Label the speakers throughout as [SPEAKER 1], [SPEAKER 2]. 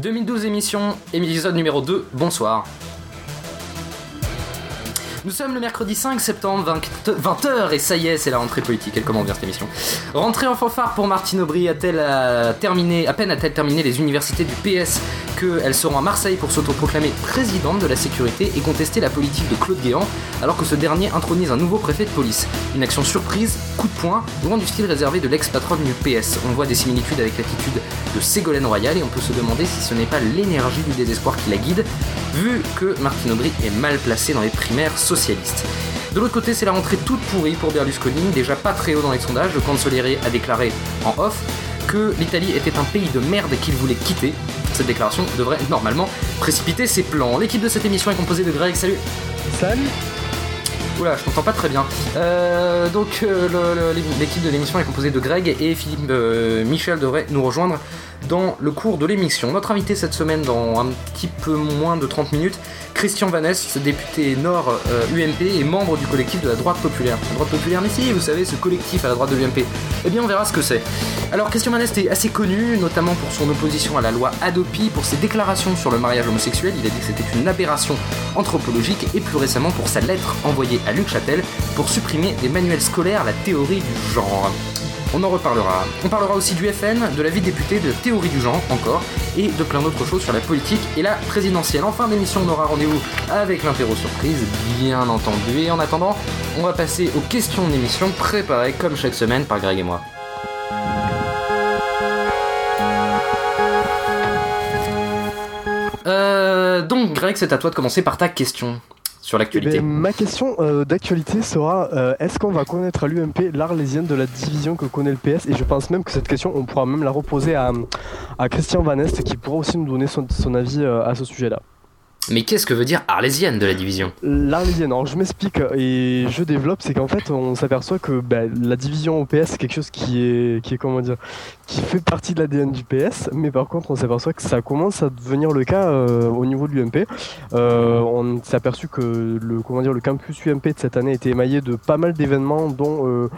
[SPEAKER 1] 2012 émission, épisode numéro 2, bonsoir. Nous sommes le mercredi 5 septembre, 20h, et ça y est, c'est la rentrée politique. Elle commence bien cette émission. Rentrée en fanfare pour Martine Aubry, a-t-elle euh, terminé, à peine a-t-elle terminé les universités du PS qu'elle sera à Marseille pour s'autoproclamer présidente de la sécurité et contester la politique de Claude Guéant, alors que ce dernier intronise un nouveau préfet de police? Une action surprise, coup de poing, loin du style réservé de l'ex-patronne du PS. On voit des similitudes avec l'attitude de Ségolène Royal et on peut se demander si ce n'est pas l'énergie du désespoir qui la guide, vu que Martine Aubry est mal placée dans les primaires socialistes. De l'autre côté, c'est la rentrée toute pourrie pour Berlusconi, déjà pas très haut dans les sondages. Le Cancelliere a déclaré en off que l'Italie était un pays de merde et qu'il voulait quitter. Cette déclaration devrait normalement précipiter ses plans. L'équipe de cette émission est composée de Greg, salut
[SPEAKER 2] Salut
[SPEAKER 1] Oula, je t'entends pas très bien. Euh, donc euh, l'équipe de l'émission est composée de Greg et Philippe euh, Michel devrait nous rejoindre dans le cours de l'émission. Notre invité cette semaine dans un petit peu moins de 30 minutes, Christian Vanesse, député Nord UMP et membre du collectif de la droite populaire. La droite populaire, mais si, vous savez, ce collectif à la droite de l'UMP. Eh bien, on verra ce que c'est. Alors, Christian Vanesse est assez connu, notamment pour son opposition à la loi Adopi, pour ses déclarations sur le mariage homosexuel. Il a dit que c'était une aberration anthropologique et plus récemment pour sa lettre envoyée à Luc Châtel pour supprimer des manuels scolaires la théorie du genre. On en reparlera. On parlera aussi du FN, de la vie députée, de théorie du genre encore, et de plein d'autres choses sur la politique et la présidentielle. En fin d'émission, on aura rendez-vous avec l'interro surprise, bien entendu. Et en attendant, on va passer aux questions d'émission préparées comme chaque semaine par Greg et moi. Euh, donc Greg, c'est à toi de commencer par ta question sur l'actualité.
[SPEAKER 2] Eh ben, ma question euh, d'actualité sera euh, est-ce qu'on va connaître à l'UMP l'arlésienne de la division que connaît le PS Et je pense même que cette question, on pourra même la reposer à, à Christian Van Est qui pourra aussi nous donner son, son avis à ce sujet-là.
[SPEAKER 1] Mais qu'est-ce que veut dire arlésienne de la division
[SPEAKER 2] L'arlésienne, alors je m'explique et je développe, c'est qu'en fait on s'aperçoit que bah, la division au PS c'est quelque chose qui est, qui est comment dire, qui fait partie de l'ADN du PS, mais par contre on s'aperçoit que ça commence à devenir le cas euh, au niveau de l'UMP. Euh, on s'est aperçu que le, comment dire, le campus UMP de cette année était émaillé de pas mal d'événements dont,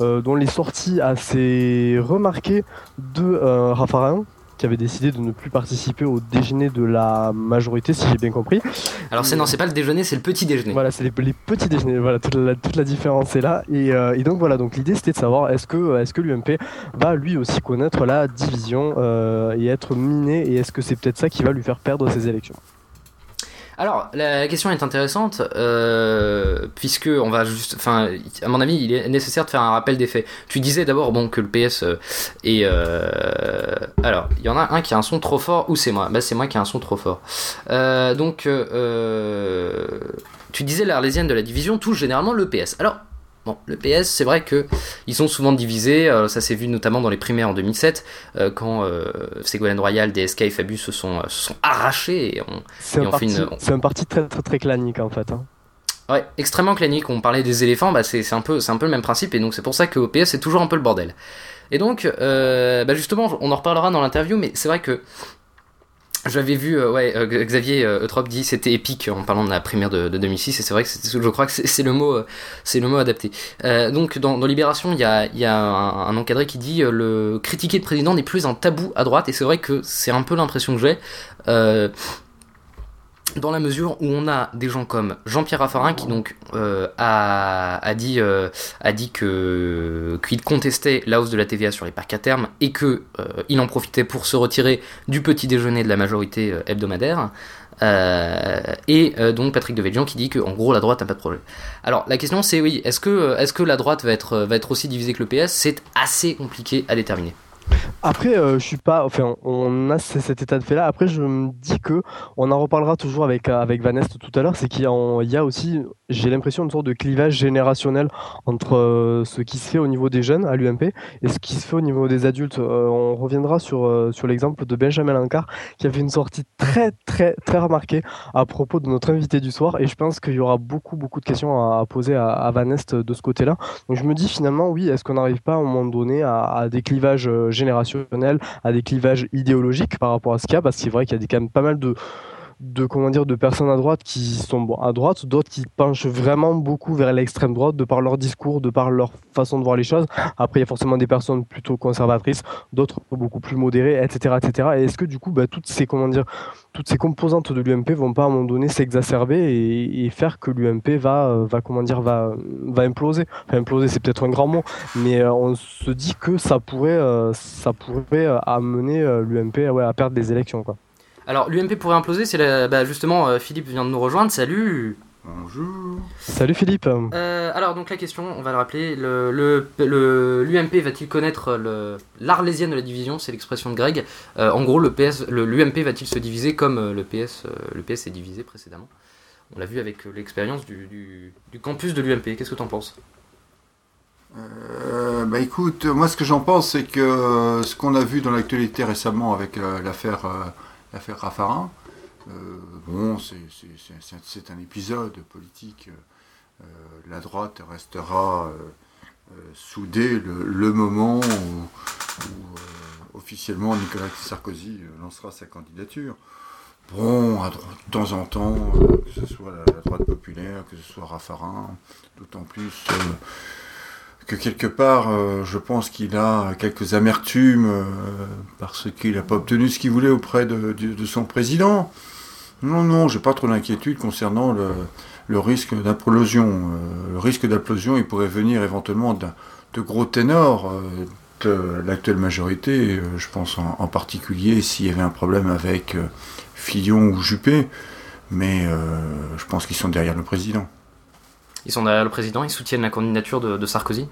[SPEAKER 2] euh, dont les sorties assez remarquées de Raffarin qui avait décidé de ne plus participer au déjeuner de la majorité, si j'ai bien compris.
[SPEAKER 1] Alors c'est non, c'est pas le déjeuner, c'est le petit déjeuner.
[SPEAKER 2] Voilà, c'est les, petits déjeuners. Voilà, toute la, toute la différence est là. Et, euh, et donc voilà, donc l'idée c'était de savoir est-ce que est-ce que l'UMP va lui aussi connaître la division euh, et être miné, et est-ce que c'est peut-être ça qui va lui faire perdre ses élections?
[SPEAKER 1] Alors, la question est intéressante, euh, puisque on va juste, enfin, à mon avis, il est nécessaire de faire un rappel des faits. Tu disais d'abord, bon, que le PS euh, est, euh, alors, il y en a un qui a un son trop fort, ou c'est moi? Bah, c'est moi qui a un son trop fort. donc, tu disais l'Arlésienne de la division touche généralement le PS. Alors, Bon, le PS, c'est vrai que ils sont souvent divisés. Euh, ça s'est vu notamment dans les primaires en 2007, euh, quand euh, Ségolène Royal, DSK et Fabius se sont, se sont arrachés.
[SPEAKER 2] C'est un, un, parti très très très clanique en fait. Hein.
[SPEAKER 1] Ouais, extrêmement clanique. On parlait des éléphants, bah c'est un peu c'est un peu le même principe et donc c'est pour ça que au PS c'est toujours un peu le bordel. Et donc, bah justement, on en reparlera dans l'interview, mais c'est vrai que j'avais vu, euh, ouais, euh, Xavier euh, Eutrop dit c'était épique en parlant de la primaire de, 2006 et c'est vrai que je crois que c'est le mot, c'est le mot adapté. donc dans, Libération, il y a, y a un, encadré qui dit le critiquer le président n'est plus un tabou à droite et c'est vrai que c'est un peu l'impression que j'ai dans la mesure où on a des gens comme Jean-Pierre Raffarin qui donc euh, a, dit euh, qu'il contestait la hausse de la TVA sur les parcs à terme et que euh, en profitait pour se retirer du petit déjeuner de la majorité hebdomadaire. et donc Patrick Devedjian qui dit que en gros la droite n'a pas de projet. Alors la question c'est oui, est-ce que est-ce que la droite va être va être aussi divisée que le PS C'est assez compliqué à déterminer.
[SPEAKER 2] Après, euh, je suis pas. On a cet état de fait là. Après, je me dis que on en reparlera toujours avec avec Vanessa tout à l'heure. C'est qu'il y, a aussi, j'ai l'impression, une sorte de clivage générationnel entre euh, ce qui se fait au niveau des jeunes à l'UMP et ce qui se fait au niveau des adultes. Euh, on reviendra sur sur l'exemple de Benjamin Lancard qui a fait une sortie très très très remarquée à propos de notre invité du soir. Et je pense qu'il y aura beaucoup beaucoup de questions à, poser à, à Vanessa de ce côté-là. Donc je me dis finalement, oui, est-ce qu'on n'arrive pas à un moment donné à, à des clivages générationnels à des clivages idéologiques par rapport à ce qu'il y a, parce que c'est vrai qu'il y a des, quand même pas mal de de comment dire de personnes à droite qui sont à droite, d'autres qui penchent vraiment beaucoup vers l'extrême droite de par leur discours, de par leur façon de voir les choses. Après, il y a forcément des personnes plutôt conservatrices, d'autres beaucoup plus modérées, etc., etc. Et est-ce que du coup, bah, toutes ces comment dire, toutes ces composantes de l'UMP vont pas à un moment donné s'exacerber et, faire que l'UMP va, va comment dire, va, va imploser? Enfin, imploser, c'est peut-être un grand mot, mais euh, on se dit que ça pourrait, euh, ça pourrait amener euh, l'UMP ouais, à perdre des élections, quoi.
[SPEAKER 1] Alors l'UMP pourrait imploser, c'est bah, justement euh, Philippe vient de nous rejoindre. Salut.
[SPEAKER 3] Bonjour.
[SPEAKER 2] Salut Philippe.
[SPEAKER 1] Euh, alors donc la question, on va le rappeler, le, l'UMP va-t-il connaître l'arlésienne de la division C'est l'expression de Greg. Euh, en gros, le PS, l'UMP va-t-il se diviser comme le PS, le PS est divisé précédemment? On l'a vu avec l'expérience du, campus de l'UMP. Qu'est-ce que tu en penses
[SPEAKER 3] bah écoute, moi ce que j'en pense, c'est que ce qu'on a vu dans l'actualité récemment avec l'affaire l'affaire Raffarin. Euh, bon, c'est un épisode politique. Euh, la droite restera euh, soudée le, moment où, officiellement Nicolas Sarkozy lancera sa candidature. Bon, de temps en temps, que ce soit la, droite populaire, que ce soit Raffarin, d'autant plus que quelque part, euh, je pense qu'il a quelques amertumes euh, parce qu'il n'a pas obtenu ce qu'il voulait auprès de, son président. Non, non, j'ai pas trop d'inquiétude concernant le, risque d'implosion. Euh, le risque d'implosion, il pourrait venir éventuellement de gros ténors de l'actuelle majorité. je pense en, particulier s'il y avait un problème avec Fillon ou Juppé. Mais je pense qu'ils sont derrière le président.
[SPEAKER 1] Ils sont derrière le président, ils soutiennent la candidature de, Sarkozy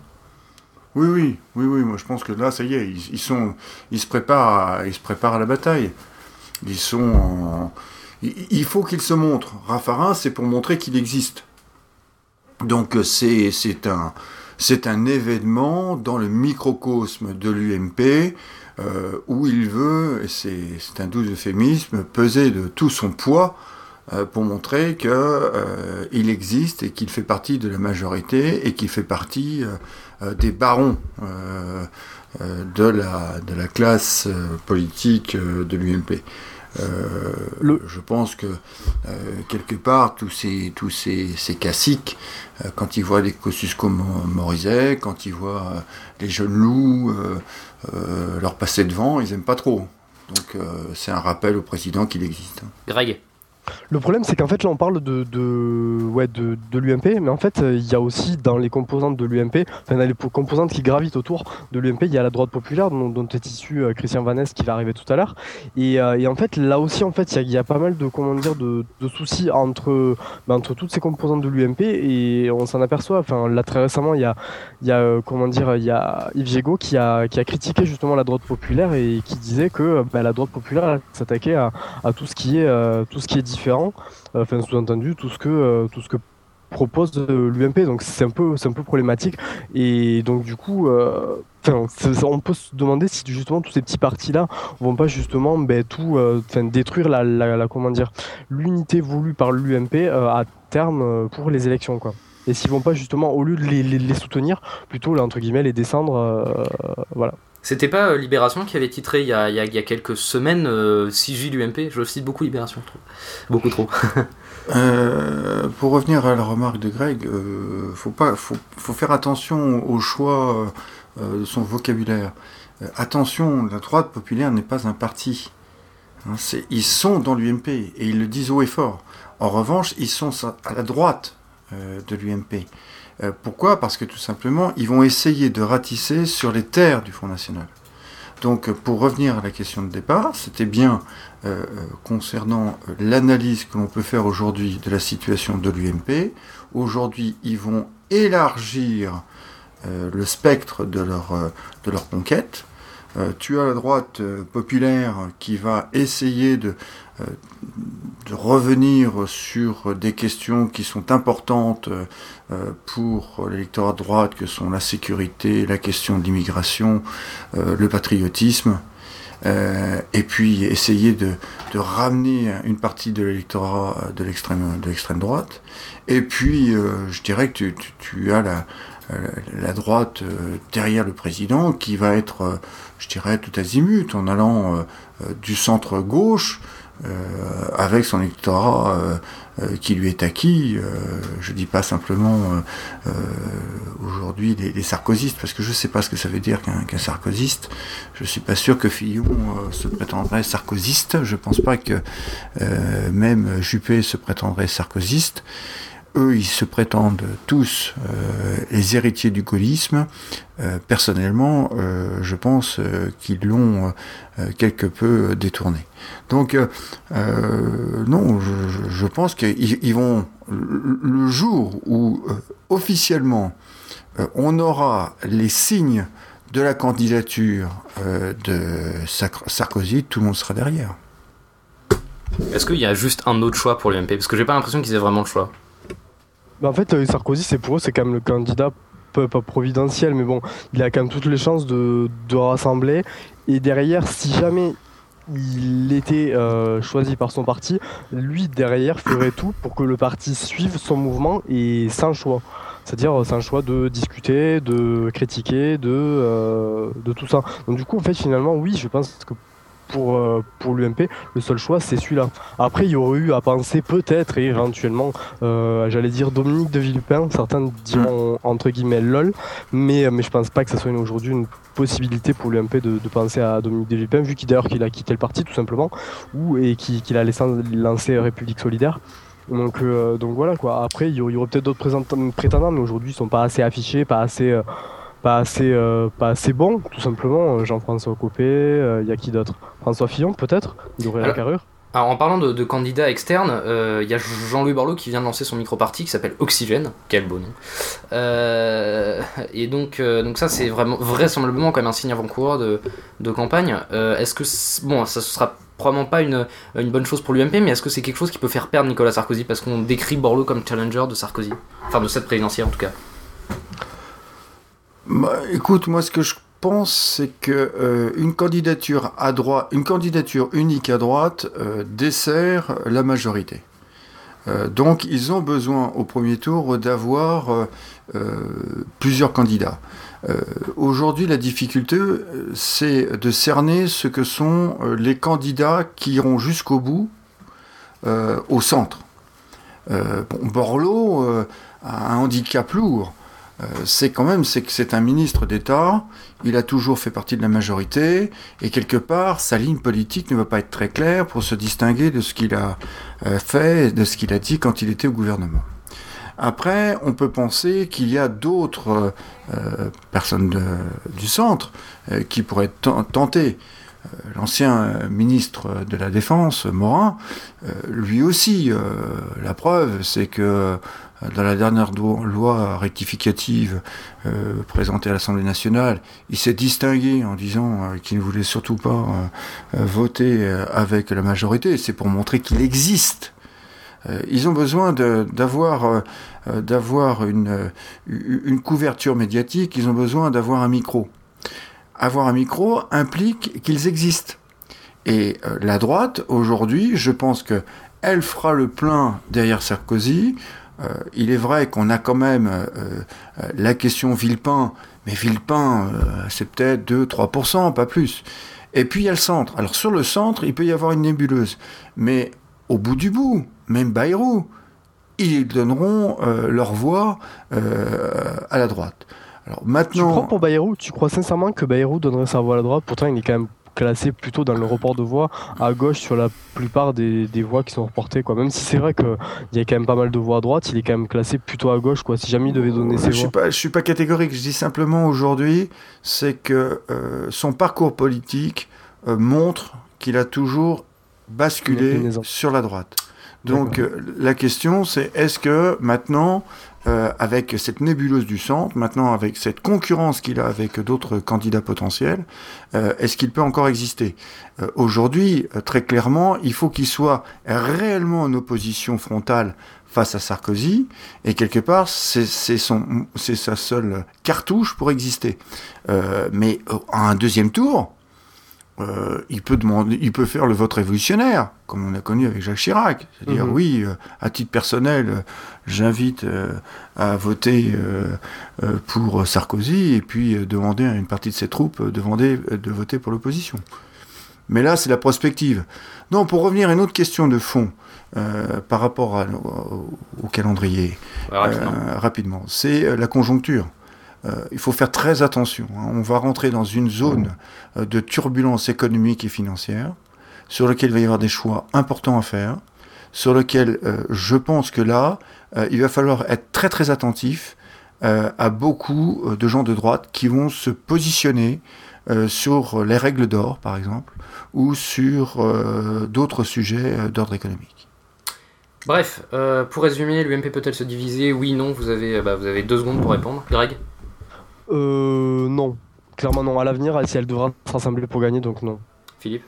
[SPEAKER 3] Oui, oui, oui, oui. Moi, je pense que là, ça y est, ils, sont, ils se préparent, à, ils se préparent à la bataille. Ils sont, il faut qu'ils se montrent. Raffarin, c'est pour montrer qu'il existe. Donc, c'est, c'est un, c'est un événement dans le microcosme de l'UMP euh, où il veut, et c'est un doux euphémisme, peser de tout son poids pour montrer qu'il euh, existe et qu'il fait partie de la majorité et qu'il fait partie euh, des barons de, la, de la classe politique de l'UMP. Je pense que quelque part, tous ces, tous ces, ces classiques, quand ils voient des comme Morizet, quand ils voient les jeunes loups leur passer devant, ils n'aiment pas trop. Donc c'est un rappel au président qu'il existe.
[SPEAKER 1] Greg
[SPEAKER 2] le problème, c'est qu'en fait, là, on parle de, de, ouais, de, de l'UMP, mais en fait, il y a aussi dans les composantes de l'UMP, enfin, dans les composantes qui gravitent autour de l'UMP, il y a la droite populaire, dont, dont est issu euh, Christian Vanès, qui va arriver tout à l'heure. Et, euh, et, en fait, là aussi, en fait, il y, a pas mal de, comment dire, de, de soucis entre, bah, entre toutes ces composantes de l'UMP, et on s'en aperçoit. Enfin, là, très récemment, il y a, y a euh, comment dire, il y a Yves Gégaud qui a, qui a critiqué justement la droite populaire et qui disait que bah, la droite populaire s'attaquait à, à, tout ce qui est, tout ce qui est différent, euh, enfin sous-entendu tout ce que euh, tout ce que propose l'UMP donc c'est un peu c'est un peu problématique. Et donc du coup euh, on peut se demander si justement tous ces petits partis là vont pas justement ben, tout détruire la, la, comment dire l'unité voulue par l'UMP à terme pour les élections quoi. Et s'ils vont pas justement au lieu de les, les, soutenir plutôt là entre guillemets les descendre voilà
[SPEAKER 1] c'était pas euh, Libération qui avait titré il y a, il y a, quelques semaines euh, 6J l'UMP Je cite beaucoup Libération, beaucoup trop.
[SPEAKER 3] euh, pour revenir à la remarque de Greg, euh, faut, pas, faut, faut, faire attention au choix euh, de son vocabulaire. attention, la droite populaire n'est pas un parti. Hein, ils sont dans l'UMP et ils le disent haut et fort. En revanche, ils sont à la droite de l'UMP. Euh, pourquoi? Parce que tout simplement, ils vont essayer de ratisser sur les terres du Front National. Donc, pour revenir à la question de départ, c'était bien euh, euh, concernant l'analyse que l'on peut faire aujourd'hui de la situation de l'UMP. Aujourd'hui, ils vont élargir le spectre de leur, de leur conquête. tu as la droite populaire qui va essayer de euh, de revenir sur des questions qui sont importantes euh, pour l'électorat de droite, que sont la sécurité, la question de l'immigration, euh, le patriotisme, et puis essayer de, ramener une partie de l'électorat de l'extrême de l'extrême droite. Et puis, je dirais que tu, as la, la droite derrière le président qui va être, je dirais, tout azimut en allant du centre gauche avec son électorat qui lui est acquis. je dis pas simplement aujourd'hui les, sarkozystes, parce que je ne sais pas ce que ça veut dire qu'un sarkozyste. Je suis pas sûr que Fillon se prétendrait sarkozyste. Je pense pas que même Juppé se prétendrait sarkozyste eux, ils se prétendent tous euh, les héritiers du gaullisme. Euh, personnellement, euh, je pense qu'ils l'ont quelque peu détourné. Donc, non, je, pense qu'ils vont, le jour où officiellement on aura les signes de la candidature de Sarkozy, tout le monde sera derrière.
[SPEAKER 1] Est-ce qu'il y a juste un autre choix pour l'UMP Parce que j'ai pas l'impression qu'ils aient vraiment le choix.
[SPEAKER 2] Bah, en fait, euh, Sarkozy, c'est pour eux, c'est quand même le candidat pas providentiel, mais bon, il a quand même toutes les chances de, rassembler. Et derrière, si jamais il était euh, choisi par son parti, lui derrière ferait tout pour que le parti suive son mouvement et sans choix. C'est-à-dire sans choix de discuter, de critiquer, de, euh, de tout ça. Donc du coup, en fait, finalement, oui, je pense que pour, euh, pour l'UMP, le seul choix c'est celui-là. Après, il y aurait eu à penser peut-être et éventuellement, euh, j'allais dire Dominique de Villepin, certains diront entre guillemets lol, mais, mais je pense pas que ça soit aujourd'hui une possibilité pour l'UMP de, penser à Dominique de Villepin, vu qu'il d'ailleurs qu'il a quitté le parti tout simplement, ou et qu'il a laissé lancer République Solidaire. Donc, euh, donc voilà quoi. Après, il y aurait peut-être d'autres prétendants, mais aujourd'hui ils sont pas assez affichés, pas assez pas assez, euh, pas assez bon, tout simplement. Euh, Jean-François Copé, il euh, y a qui d'autre? François Fillon, peut-être Il aurait la carrure
[SPEAKER 1] alors en parlant de, candidats externes, il y a Jean-Louis Borloo qui vient de lancer son micro-parti qui s'appelle Oxygène, quel beau nom. et donc, donc ça c'est vraiment vraisemblablement comme un signe avant-coureur de, de, campagne. est-ce que bon, ça sera probablement pas une, une bonne chose pour l'UMP, mais est-ce que c'est quelque chose qui peut faire perdre Nicolas Sarkozy? Parce qu'on décrit Borloo comme challenger de Sarkozy, enfin de cette présidentielle en tout cas.
[SPEAKER 3] Écoute, moi ce que je pense, c'est que euh, une candidature à droite, une candidature unique à droite euh, dessert la majorité. Euh, donc ils ont besoin au premier tour d'avoir plusieurs candidats. Aujourd'hui, la difficulté, c'est de cerner ce que sont les candidats qui iront jusqu'au bout au centre. Bon, Borloo a un handicap lourd. Euh, c'est quand même c'est que c'est un ministre d'État, il a toujours fait partie de la majorité, et quelque part, sa ligne politique ne va pas être très claire pour se distinguer de ce qu'il a euh, fait de ce qu'il a dit quand il était au gouvernement. Après, on peut penser qu'il y a d'autres euh, personnes du centre qui pourraient tenter. L'ancien ministre de la Défense, Morin, lui aussi, la preuve, c'est que dans la dernière loi rectificative euh, présentée à l'Assemblée nationale, il s'est distingué en disant euh, qu'il ne voulait surtout pas euh, voter avec la majorité. C'est pour montrer qu'il existe. ils ont besoin d'avoir une couverture médiatique. Ils ont besoin d'avoir un micro. Avoir un micro implique qu'ils existent. Et la droite, aujourd'hui, je pense que elle fera le plein derrière Sarkozy. Euh, il est vrai qu'on a quand même euh, euh, la question Villepin, mais Villepin, c'est peut-être 2-3%, pas plus. Et puis il y a le centre. Alors sur le centre, il peut y avoir une nébuleuse. Mais au bout du bout, même Bayrou, ils donneront leur voix à la droite.
[SPEAKER 2] Alors maintenant... Tu crois pour Bayrou? Tu crois sincèrement que Bayrou donnerait sa voix à la droite? Pourtant, il est quand même classé plutôt dans le report de voix à gauche sur la plupart des, des voix qui sont reportées. Quoi. Même si c'est vrai qu'il y a quand même pas mal de voix à droite, il est quand même classé plutôt à gauche. Quoi. Si jamais il devait donner ses
[SPEAKER 3] je
[SPEAKER 2] voix.
[SPEAKER 3] Suis pas, je suis pas catégorique. Je dis simplement aujourd'hui, c'est que euh, son parcours politique euh, montre qu'il a toujours basculé sur la droite. Donc euh, la question c'est est-ce que maintenant euh, avec cette nébuleuse du centre, maintenant avec cette concurrence qu'il a avec d'autres candidats potentiels, euh, est-ce qu'il peut encore exister? Euh, Aujourd'hui, très clairement, il faut qu'il soit réellement en opposition frontale face à Sarkozy, et quelque part, c'est sa seule cartouche pour exister. mais à un deuxième tour, euh, il peut demander, il peut faire le vote révolutionnaire, comme on a connu avec Jacques Chirac. C'est-à-dire, mhm. oui, euh, à titre personnel, euh, j'invite à voter pour Sarkozy et puis demander à une partie de ses troupes de, de voter pour l'opposition. Mais là, c'est la prospective. Non, pour revenir à une autre question de fond par rapport au, calendrier, rapidement, c'est la conjoncture. Il faut faire très attention. Hein. On va rentrer dans une zone de turbulence économique et financière sur lequel il va y avoir des choix importants à faire, sur lequel je pense que là, il va falloir être très très attentif euh, à beaucoup euh, de gens de droite qui vont se positionner euh, sur les règles d'or, par exemple, ou sur d'autres sujets d'ordre économique.
[SPEAKER 1] Bref, pour résumer, l'UMP peut-elle se diviser? Oui, non, bah, vous avez deux secondes pour répondre. Greg?
[SPEAKER 2] Euh. Non. Clairement non. À l'avenir, si elle devra se rassembler pour gagner, donc non.
[SPEAKER 1] Philippe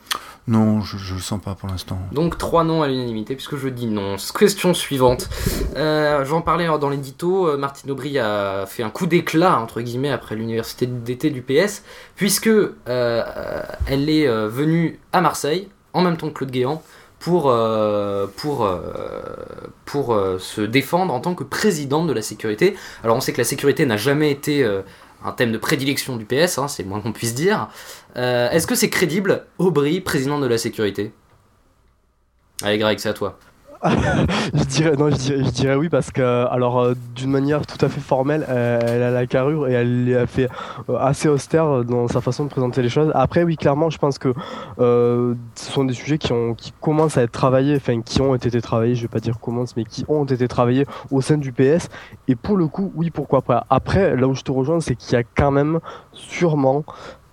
[SPEAKER 3] non, je ne le sens pas pour l'instant.
[SPEAKER 1] Donc trois noms à l'unanimité, puisque je dis non. Question suivante. Euh, J'en parlais dans l'édito, euh, Martine Aubry a fait un coup d'éclat, entre guillemets, après l'université d'été du PS, puisque euh, elle est euh, venue à Marseille, en même temps que Claude Guéant, pour, pour, pour se défendre en tant que présidente de la sécurité. Alors on sait que la sécurité n'a jamais été un thème de prédilection du PS, hein, c'est le moins qu'on puisse dire. Euh, est-ce que c'est crédible, Aubry, président de la sécurité? Allez Greg, c'est à toi.
[SPEAKER 2] je dirais non, je dirais, oui parce que alors euh, d'une manière tout à fait formelle, euh, elle a la carrure et elle a fait assez austère dans sa façon de présenter les choses. Après oui, clairement, je pense que ce sont des sujets qui ont qui commencent à être travaillés, enfin qui ont été travaillés, je vais pas dire commencent, mais qui ont été travaillés au sein du PS. Et pour le coup, oui, pourquoi pas. Après, là où je te rejoins, c'est qu'il y a quand même sûrement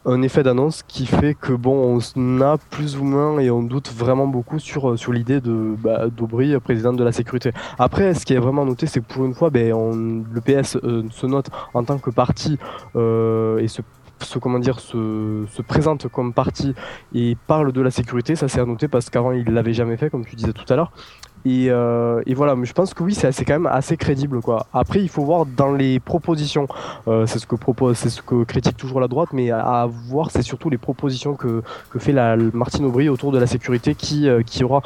[SPEAKER 2] un effet d'annonce qui fait que bon, on a plus ou moins et on doute vraiment beaucoup sur, sur l'idée de bah, d'Aubry, président de la sécurité. Après, ce qui est vraiment noté, c'est que pour une fois, ben, le PS euh, se note en tant que parti euh, et se comment dire, se, se, présente comme parti et parle de la sécurité, ça c'est à noter parce qu'avant il l'avait jamais fait, comme tu disais tout à l'heure. Euh, et, voilà, mais je pense que oui, c'est quand même assez crédible. Quoi. Après, il faut voir dans les propositions, euh, c'est ce que propose, c'est ce que critique toujours la droite, mais à, voir, c'est surtout les propositions que, fait la Martine Aubry autour de la sécurité qui, euh, aura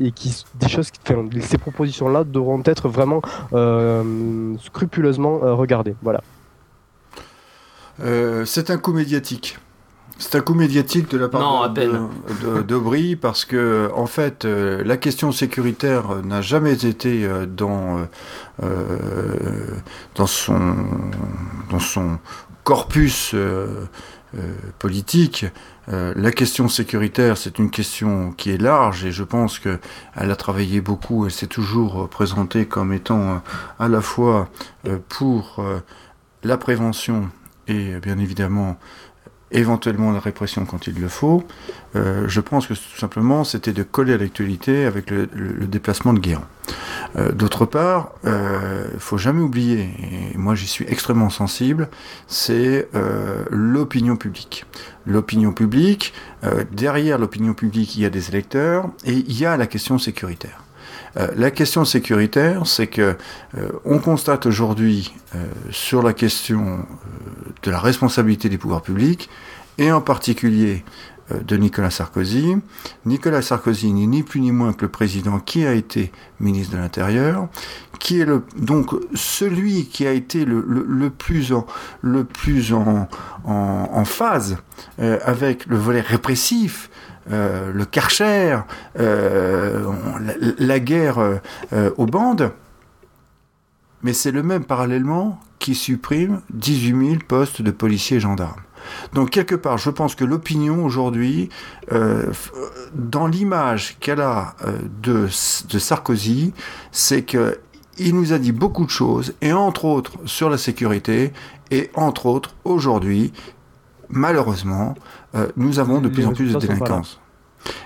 [SPEAKER 2] et qui des choses enfin, ces propositions là devront être vraiment scrupuleusement regardées voilà
[SPEAKER 3] c'est un coup médiatique c'est un coup médiatique de la part d'Aubry parce que en fait euh, la question sécuritaire n'a jamais été euh, dans euh, dans son dans son corpus politique. la question sécuritaire, c'est une question qui est large et je pense qu'elle a travaillé beaucoup. Elle s'est toujours présentée comme étant à la fois pour la prévention et bien évidemment éventuellement la répression quand il le faut. Euh, je pense que tout simplement c'était de coller à l'actualité avec le, déplacement de Guérin. Euh, d'autre part, il euh, faut jamais oublier, et moi j'y suis extrêmement sensible, c'est l'opinion publique. L'opinion publique, derrière l'opinion publique, il y a des électeurs et il y a la question sécuritaire. La question sécuritaire, c'est que on constate aujourd'hui sur la question de la responsabilité des pouvoirs publics, et en particulier euh, de Nicolas Sarkozy. Nicolas Sarkozy n'est ni plus ni moins que le président qui a été ministre de l'Intérieur, qui est donc celui qui a été le, plus en, phase euh, avec le volet répressif, euh, le Karcher, la, la, guerre aux bandes. Mais c'est le même parallèlement qui supprime 18 000 postes de policiers et gendarmes. Donc quelque part, je pense que l'opinion aujourd'hui, euh, dans l'image qu'elle a euh, de, Sarkozy, c'est que il nous a dit beaucoup de choses, et entre autres sur la sécurité, et entre autres aujourd'hui, malheureusement, euh, nous avons de plus en plus de délinquance.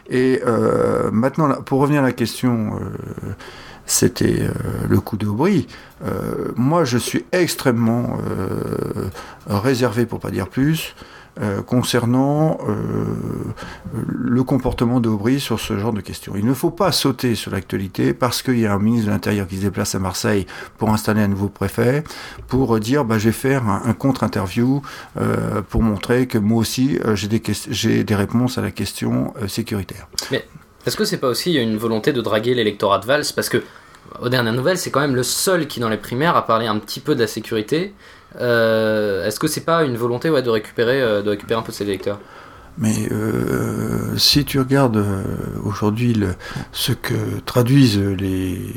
[SPEAKER 3] Et maintenant, pour revenir à la question c'était euh, le coup de Aubry. Euh, moi, je suis extrêmement euh, réservé, pour pas dire plus, concernant le comportement de Aubry sur ce genre de questions. Il ne faut pas sauter sur l'actualité parce qu'il y a un ministre de l'Intérieur qui se déplace à Marseille pour installer un nouveau préfet, pour dire bah, je vais faire un, contre-interview pour montrer que moi aussi j'ai des, des réponses à la question sécuritaire.
[SPEAKER 1] Mais est-ce que c'est pas aussi une volonté de draguer l'électorat de Valls? Parce que, aux dernières nouvelles, c'est quand même le seul qui, dans les primaires, a parlé un petit peu de la sécurité. Euh, est-ce que c'est pas une volonté de, récupérer, euh, de récupérer un peu de ses électeurs?
[SPEAKER 3] Mais euh, si tu regardes aujourd'hui ce que traduisent les,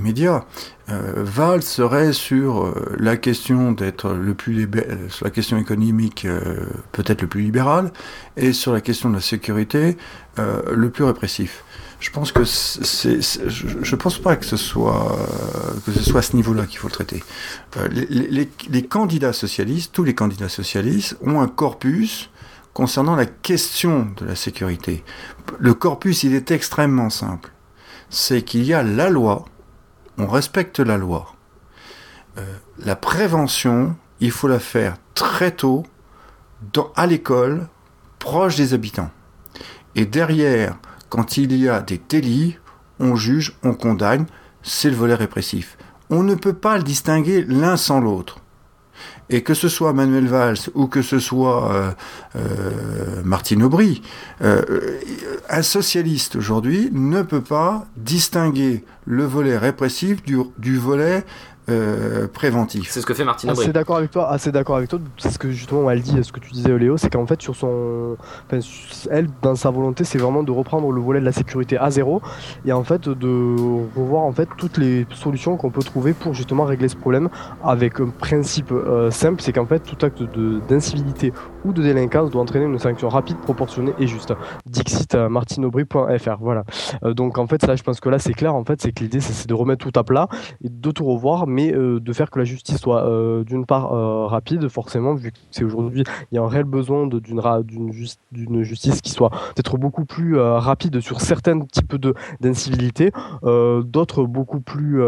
[SPEAKER 3] médias, Val serait sur la question d'être le plus sur la question économique peut-être le plus libéral et sur la question de la sécurité le plus répressif. Je pense que c'est, je, pense pas que ce soit que ce soit à ce niveau-là qu'il faut le traiter. Les, les, candidats socialistes, tous les candidats socialistes, ont un corpus concernant la question de la sécurité. Le corpus, il est extrêmement simple. C'est qu'il y a la loi, on respecte la loi. Euh, la prévention, il faut la faire très tôt, à l'école, proche des habitants. Et derrière, quand il y a des délits, on juge, on condamne, c'est le volet répressif. On ne peut pas le distinguer l'un sans l'autre. Et que ce soit Manuel Valls ou que ce soit euh, euh, Martine Aubry, euh, un socialiste aujourd'hui ne peut pas distinguer le volet répressif du, du volet euh, préventif.
[SPEAKER 1] C'est ce que fait Martine Aubry.
[SPEAKER 2] Assez d'accord avec toi. Assez d'accord avec toi. C'est ce que justement elle dit, ce que tu disais Léo, c'est qu'en fait sur son, enfin, elle dans sa volonté, c'est vraiment de reprendre le volet de la sécurité à zéro et en fait de revoir en fait toutes les solutions qu'on peut trouver pour justement régler ce problème avec un principe euh, simple, c'est qu'en fait tout acte d'incivilité ou de délinquance doit entraîner une sanction rapide, proportionnée et juste. Dixit euh, martinaubry.fr. Voilà. donc en fait ça, je pense que là c'est clair. En fait, c'est que l'idée c'est de remettre tout à plat et de tout revoir mais euh, de faire que la justice soit euh, d'une part euh, rapide, forcément, vu que c'est aujourd'hui, il y a un réel besoin d'une justice qui soit peut-être beaucoup plus rapide sur certains types d'incivilités, d'autres beaucoup plus,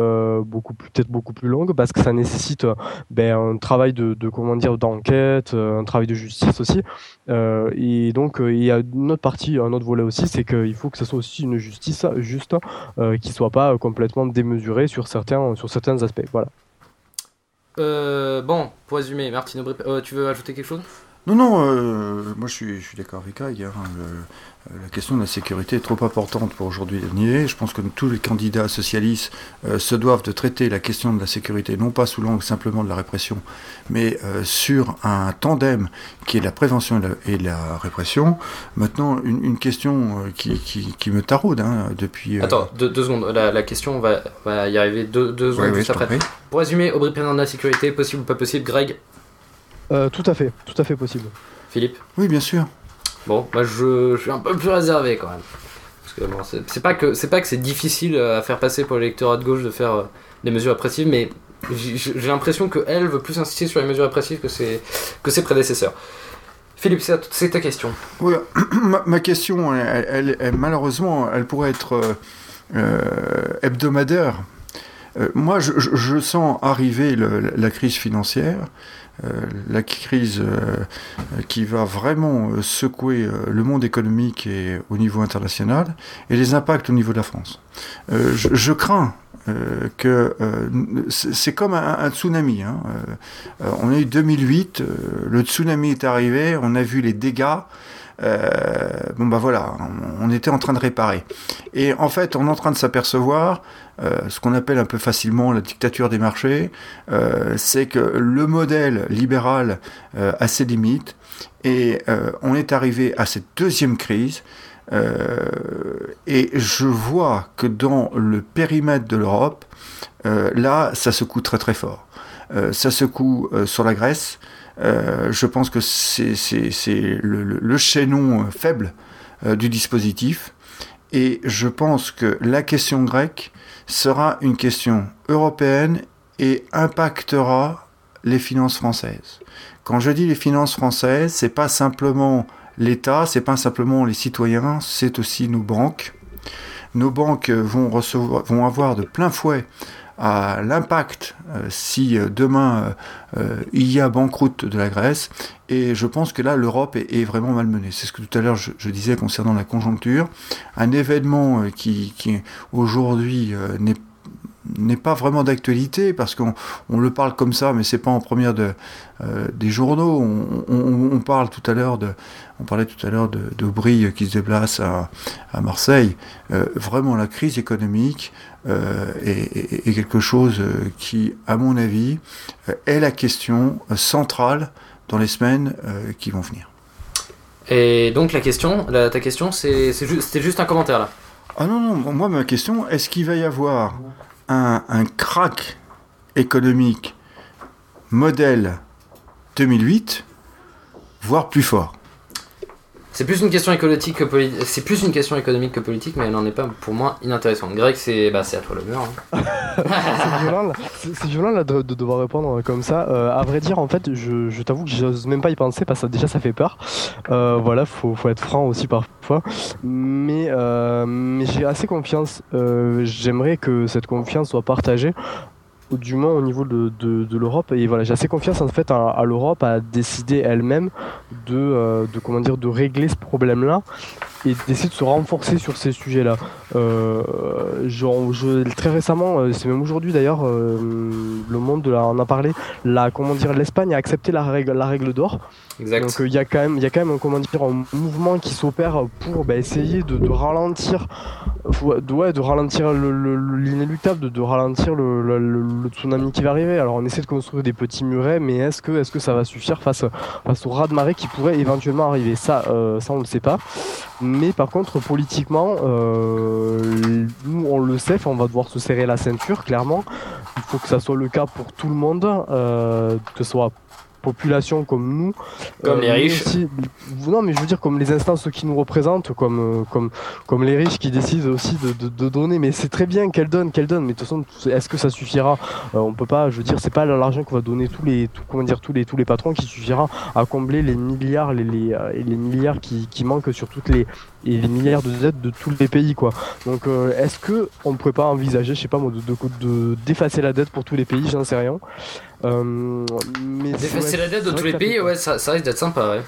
[SPEAKER 2] beaucoup plus peut-être beaucoup plus longues, parce que ça nécessite ben, un travail de, comment dire d'enquête, un travail de justice aussi. et donc il y a une autre partie, un autre volet aussi, c'est qu'il faut que ce soit aussi une justice juste, qui soit pas complètement démesurée sur certains, sur certains aspects. Voilà.
[SPEAKER 1] Euh, bon, pour résumer, Martine euh, tu veux ajouter quelque chose?
[SPEAKER 3] Non, non, euh, moi je suis, je suis d'accord avec. Hein, la question de la sécurité est trop importante pour aujourd'hui nier. Je pense que tous les candidats socialistes se doivent de traiter la question de la sécurité, non pas sous l'angle simplement de la répression, mais sur un tandem qui est la prévention et la, répression. Maintenant, une, question qui, qui, me taraude hein, depuis...
[SPEAKER 1] Attends, deux, secondes. La, question, on va, va, y arriver deux, deux secondes juste après. Pour résumer, Aubry président de la sécurité, possible ou pas possible Greg?
[SPEAKER 2] Euh, Tout à fait, tout à fait possible.
[SPEAKER 1] Philippe?
[SPEAKER 3] Oui, bien sûr.
[SPEAKER 1] Bon, moi je, suis un peu plus réservé quand même. Parce que bon, c'est pas que c'est pas que c'est difficile à faire passer pour l'électorat de gauche de faire euh, des mesures répressives, mais j'ai l'impression qu'elle veut plus insister sur les mesures répressives que ses, que ses prédécesseurs. Philippe, c'est ta question.
[SPEAKER 3] Oui, ma, question, elle, malheureusement, elle pourrait être euh, hebdomadaire. Euh, moi, je, sens arriver la crise financière, euh, la crise euh, qui va vraiment secouer le monde économique et au niveau international, et les impacts au niveau de la France. Je, crains que c'est comme un, tsunami. Hein. on a eu 2008, le tsunami est arrivé, on a vu les dégâts. bon bah voilà, on, était en train de réparer. Et en fait, on est en train de s'apercevoir euh, ce qu'on appelle un peu facilement la dictature des marchés, euh, c'est que le modèle libéral euh, a ses limites et on est arrivé à cette deuxième crise. et je vois que dans le périmètre de l'Europe, là, ça secoue très très fort. ça secoue sur la Grèce. je pense que c'est le, le, chaînon faible du dispositif. Et je pense que la question grecque sera une question européenne et impactera les finances françaises. Quand je dis les finances françaises, c'est pas simplement l'État, c'est pas simplement les citoyens, c'est aussi nos banques. Nos banques vont recevoir, vont avoir de plein fouet à l'impact euh, si euh, demain euh, il y a banqueroute de la Grèce. Et je pense que là, l'Europe est, vraiment malmenée. C'est ce que tout à l'heure je, disais concernant la conjoncture. Un événement qui, qui aujourd'hui n'est n'est pas vraiment d'actualité parce qu'on on le parle comme ça, mais c'est pas en première de, euh, des journaux. On, on, on, parle tout à l'heure de, on parlait tout à l'heure de, de qui se déplace à, à Marseille. Euh, vraiment, la crise économique euh, est, est, quelque chose qui, à mon avis, est la question centrale dans les semaines qui vont venir.
[SPEAKER 1] Et donc la question, la- ta question, c'est, c'est ju- c'était juste un commentaire là.
[SPEAKER 3] Ah non, non, moi ma question, est-ce qu'il va y avoir un, crack économique modèle 2008, voire plus fort
[SPEAKER 1] C'est plus une question que c'est plus une question économique que politique, mais elle n'en est pas pour moi inintéressante. Greg, c'est, bah, c'est à toi le mur. hein.
[SPEAKER 2] c'est violent, là. De, de devoir répondre comme ça. Euh, à vrai dire, en fait, je, je t'avoue que j'ose même pas y penser parce que déjà ça fait peur. Euh, voilà, faut, faut être franc aussi parfois. Mais, euh, mais j'ai assez confiance. Euh, J'aimerais que cette confiance soit partagée. Du moins au niveau de, de, de l'Europe. Et voilà j'ai assez confiance en fait à, l'Europe à décider elle-même de, euh, de comment dire de régler ce problème là et d'essayer de se renforcer sur ces sujets là euh, genre, je, très récemment, euh, c'est même aujourd'hui d'ailleurs, euh, le monde de la- en a parlé. La, comment dire, l'Espagne a accepté la règle, la règle d'or.
[SPEAKER 1] Exact.
[SPEAKER 2] Donc euh, il y a quand même, il y a quand même, comment dire, un mouvement qui s'opère pour bah, essayer de, de ralentir, de, ouais, de ralentir le- le- le- l'inéluctable, de, de ralentir le, le- le- le tsunami qui va arriver. Alors on essaie de construire des petits murets, mais est-ce que, est-ce que ça va suffire face, face au raz de marée qui pourrait éventuellement arriver? Ça, ça on ne sait pas. Mais par contre, politiquement, euh, nous on le sait, on va devoir se serrer la ceinture, clairement. Il faut que ça soit le cas pour tout le monde, euh, que ce soit population comme nous.
[SPEAKER 1] Comme les
[SPEAKER 2] mais
[SPEAKER 1] riches.
[SPEAKER 2] aussi- non, mais je veux dire comme les instances qui nous représentent, comme, euh, comme, comme les riches qui décident aussi de, de- de donner. Mais c'est très bien qu'elles donnent, qu'elles donnent. Mais de toute façon, est-ce que ça suffira? Euh, On peut pas, je veux dire, c'est pas l'argent qu'on va donner tous les, tout- comment dire, tous les, tous les patrons qui suffira à combler les milliards, les, les, euh, les milliards qui, qui manquent sur toutes les, et les milliards de dettes de tous les pays, quoi. Donc, euh, est-ce que on pourrait pas envisager, je sais pas moi, de, de, de- d'effacer la dette pour tous les pays J'en sais rien. Euh, mais
[SPEAKER 1] D'effacer
[SPEAKER 2] ouais,
[SPEAKER 1] la dette de tous les pays, ouais, ça, ça risque d'être sympa, ouais.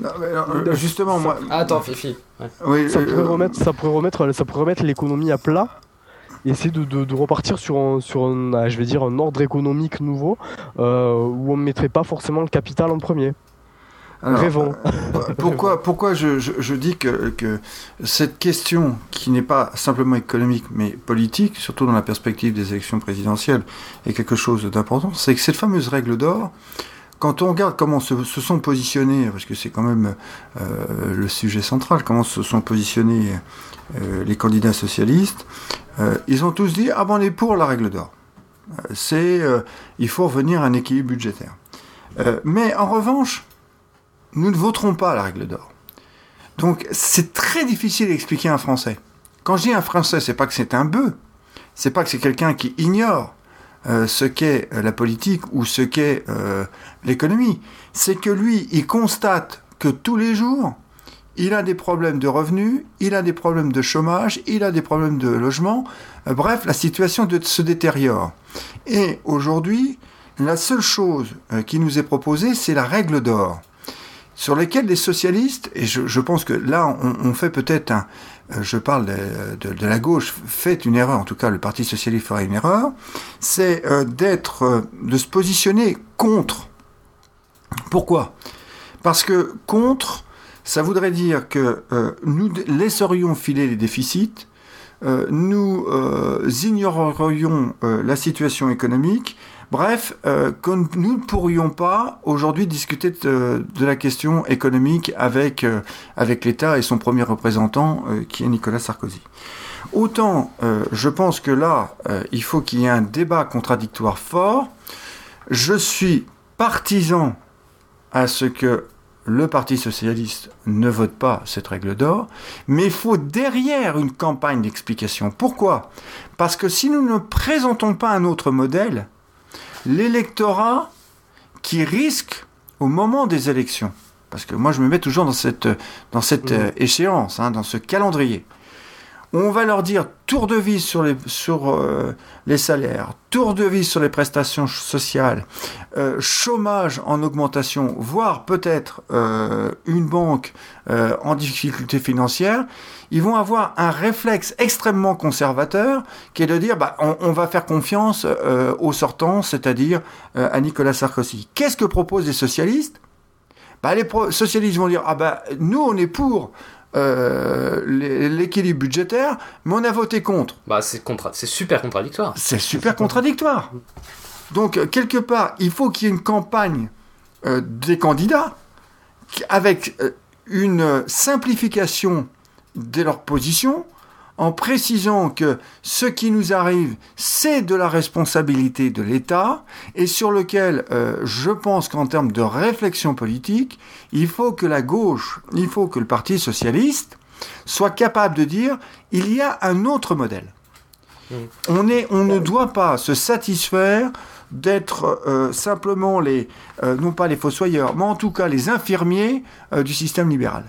[SPEAKER 3] Non, mais alors, euh, Justement, moi.
[SPEAKER 1] Ah, attends, Fifi. Ouais.
[SPEAKER 3] Oui,
[SPEAKER 2] ça
[SPEAKER 3] euh,
[SPEAKER 2] pourrait remettre, ça pourrait remettre, ça pourrait remettre l'économie à plat. Et essayer de, de, de repartir sur un, sur un, ah, je vais dire, un ordre économique nouveau euh, où on ne mettrait pas forcément le capital en premier.
[SPEAKER 3] Alors,
[SPEAKER 2] Rêvons.
[SPEAKER 3] euh, pourquoi, pourquoi je, je- je dis que, que cette question, qui n'est pas simplement économique, mais politique, surtout dans la perspective des élections présidentielles, est quelque chose d'important, c'est que cette fameuse règle d'or, quand on regarde comment se, se sont positionnés, parce que c'est quand même euh, le sujet central, comment se sont positionnés euh, les candidats socialistes, euh, ils ont tous dit ah ben on est pour la règle d'or. C'est il faut revenir à un équilibre budgétaire. Mais en revanche, nous ne voterons pas la règle d'or. Donc c'est très difficile d'expliquer un Français. Quand je dis un Français, c'est pas que c'est un bœuf, c'est pas que c'est quelqu'un qui ignore euh, ce qu'est euh, la politique ou ce qu'est euh, l'économie. C'est que lui, il constate que tous les jours, il a des problèmes de revenus, il a des problèmes de chômage, il a des problèmes de logement. Bref, la situation se détériore. Et aujourd'hui, la seule chose qui nous est proposée, c'est la règle d'or sur lesquels les socialistes, et je, pense que là on, fait peut-être euh, je parle de, la gauche, fait une erreur, en tout cas le Parti socialiste fera une erreur, c'est euh, euh, de se positionner contre. Pourquoi? Parce que contre, ça voudrait dire que nous laisserions filer les déficits, nous ignorerions la situation économique, Bref, euh, que nous ne pourrions pas aujourd'hui discuter de, la question économique avec, euh, avec l'État et son premier représentant, euh, qui est Nicolas Sarkozy. Autant, je pense que là, il faut qu'il y ait un débat contradictoire fort. Je suis partisan à ce que le Parti socialiste ne vote pas cette règle d'or, mais il faut derrière une campagne d'explication. Pourquoi? Parce que si nous ne présentons pas un autre modèle, l'électorat qui risque au moment des élections, parce que moi je me mets toujours dans cette, dans cette
[SPEAKER 2] Mhm.
[SPEAKER 3] euh, échéance, hein, dans ce calendrier, on va leur dire tour de vis sur les, euh, salaires, tour de vis sur les prestations sociales, euh, chômage en augmentation, voire peut-être euh, une banque en difficulté financière, ils vont avoir un réflexe extrêmement conservateur qui est de dire bah, on, va faire confiance aux sortants, c'est-à-dire à Nicolas Sarkozy. Qu'est-ce que proposent les socialistes? Bah, Les socialistes vont dire ah bah, nous on est pour euh, l'é- l'équilibre budgétaire, mais on a voté contre.
[SPEAKER 1] Bah, c'est contra... super contradictoire.
[SPEAKER 3] C'est super contradictoire. Donc, quelque part, il faut qu'il y ait une campagne euh, des candidats avec euh, une simplification de leur position en précisant que ce qui nous arrive, c'est de la responsabilité de l'État et sur lequel euh, je pense qu'en termes de réflexion politique, il faut que la gauche, il faut que le Parti socialiste soit capable de dire il y a un autre modèle. Mmh. On, est, on ne doit pas se satisfaire d'être euh, simplement les, euh, non pas les fossoyeurs, mais en tout cas les infirmiers du système libéral.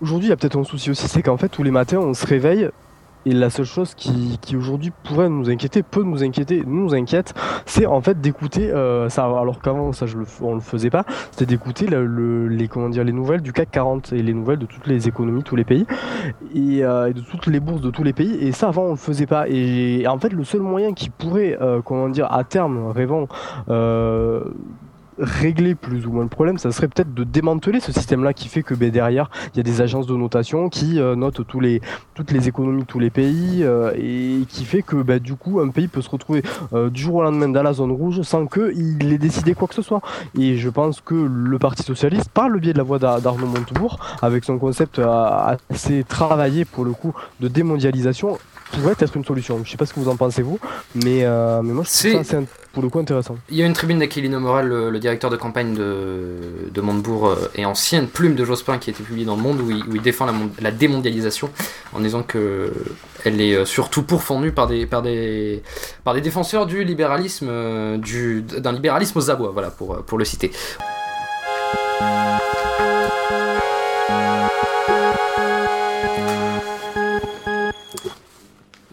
[SPEAKER 2] Aujourd'hui, il y a peut-être un souci aussi, c'est qu'en fait, tous les matins, on se réveille et la seule chose qui, qui aujourd'hui pourrait nous inquiéter, peut nous inquiéter, nous inquiète, c'est en fait d'écouter euh, ça. Alors qu'avant ça, je le, on le faisait pas. C'était d'écouter le, les comment dire les nouvelles du CAC 40 et les nouvelles de toutes les économies, tous les pays et, euh, et, de toutes les bourses de tous les pays. Et ça avant on le faisait pas. Et, en fait le seul moyen qui pourrait, euh, comment dire, à terme, rêvant régler plus ou moins le problème, ça serait peut-être de démanteler ce système-là qui fait que ben, derrière, il y a des agences de notation qui euh, notent toutes les économies de tous les pays euh, et qui fait que ben, du coup, un pays peut se retrouver euh, du jour au lendemain dans la zone rouge sans qu'il ait décidé quoi que ce soit. Et je pense que le Parti Socialiste, par le biais de la voix d'Arnaud Montebourg, avec son concept assez travaillé pour le coup de démondialisation, pourrait être une solution. Je sais pas ce que vous en pensez vous, mais, mais moi je trouve ça pour le coup intéressant.
[SPEAKER 1] Il y a une tribune d'Aquilino Morel, le, directeur de campagne de, de Montebourg euh, et ancienne plume de Jospin qui a été publiée dans le Monde où il, défend la, démondialisation en disant que elle est euh, surtout pourfendue par des, par des, par des défenseurs du libéralisme, euh, du, d'un libéralisme aux abois, voilà pour, pour le citer.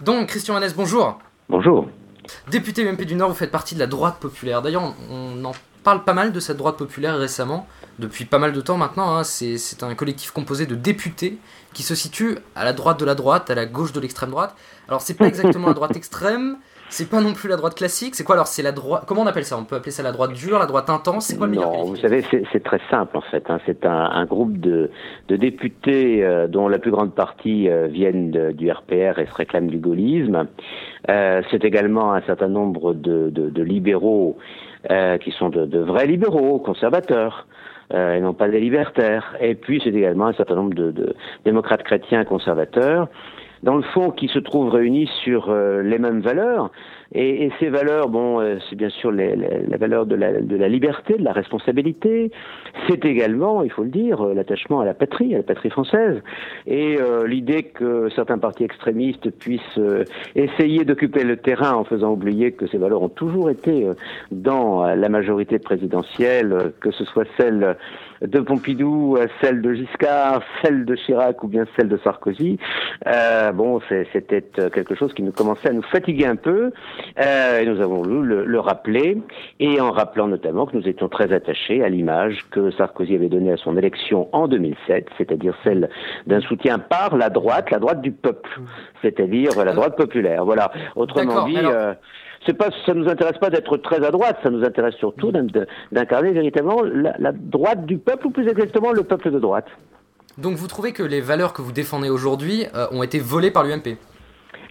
[SPEAKER 1] Donc, Christian Hannes, bonjour.
[SPEAKER 4] Bonjour.
[SPEAKER 1] Député UMP du Nord, vous faites partie de la droite populaire. D'ailleurs, on en parle pas mal de cette droite populaire récemment, depuis pas mal de temps maintenant. Hein. C'est un collectif composé de députés qui se situe à la droite de la droite, à la gauche de l'extrême droite. Alors, c'est pas exactement la droite extrême, c'est pas non plus la droite classique. C'est quoi alors C'est la droite. Comment on appelle ça? On peut appeler ça la droite dure, la droite intense. C'est quoi le
[SPEAKER 4] meilleur Non, vous savez, c'est très simple en fait. Hein. C'est un, groupe de, députés euh, dont la plus grande partie euh, viennent du RPR et se réclament du gaullisme. Euh, c'est également un certain nombre de, libéraux qui sont de, vrais libéraux, conservateurs. et non pas des libertaires. Et puis c'est également un certain nombre de démocrates chrétiens conservateurs dans le fond, qui se trouvent réunis sur euh, les mêmes valeurs. Et, et ces valeurs, bon, euh, c'est bien sûr les, les, la valeur de la, de la liberté, de la responsabilité. C'est également, il faut le dire, euh, l'attachement à la patrie, à la patrie française. Et l'idée que certains partis extrémistes puissent essayer d'occuper le terrain en faisant oublier que ces valeurs ont toujours été dans la majorité présidentielle, que ce soit celle de Pompidou, celle de Giscard, celle de Chirac ou bien celle de Sarkozy. Euh, bon, c'était quelque chose qui nous commençait à nous fatiguer un peu. Euh, et nous avons voulu le, le, rappeler, et en rappelant notamment que nous étions très attachés à l'image que Sarkozy avait donnée à son élection en 2007, c'est-à-dire celle d'un soutien par la droite, la droite du peuple, c'est-à-dire la droite populaire. Voilà. Autrement dit. Euh, c'est pas, ça nous intéresse pas d'être très à droite, ça nous intéresse surtout d'incarner véritablement la, droite du peuple, ou plus exactement le peuple de droite.
[SPEAKER 1] Donc vous trouvez que les valeurs que vous défendez aujourd'hui euh, ont été volées par l'UMP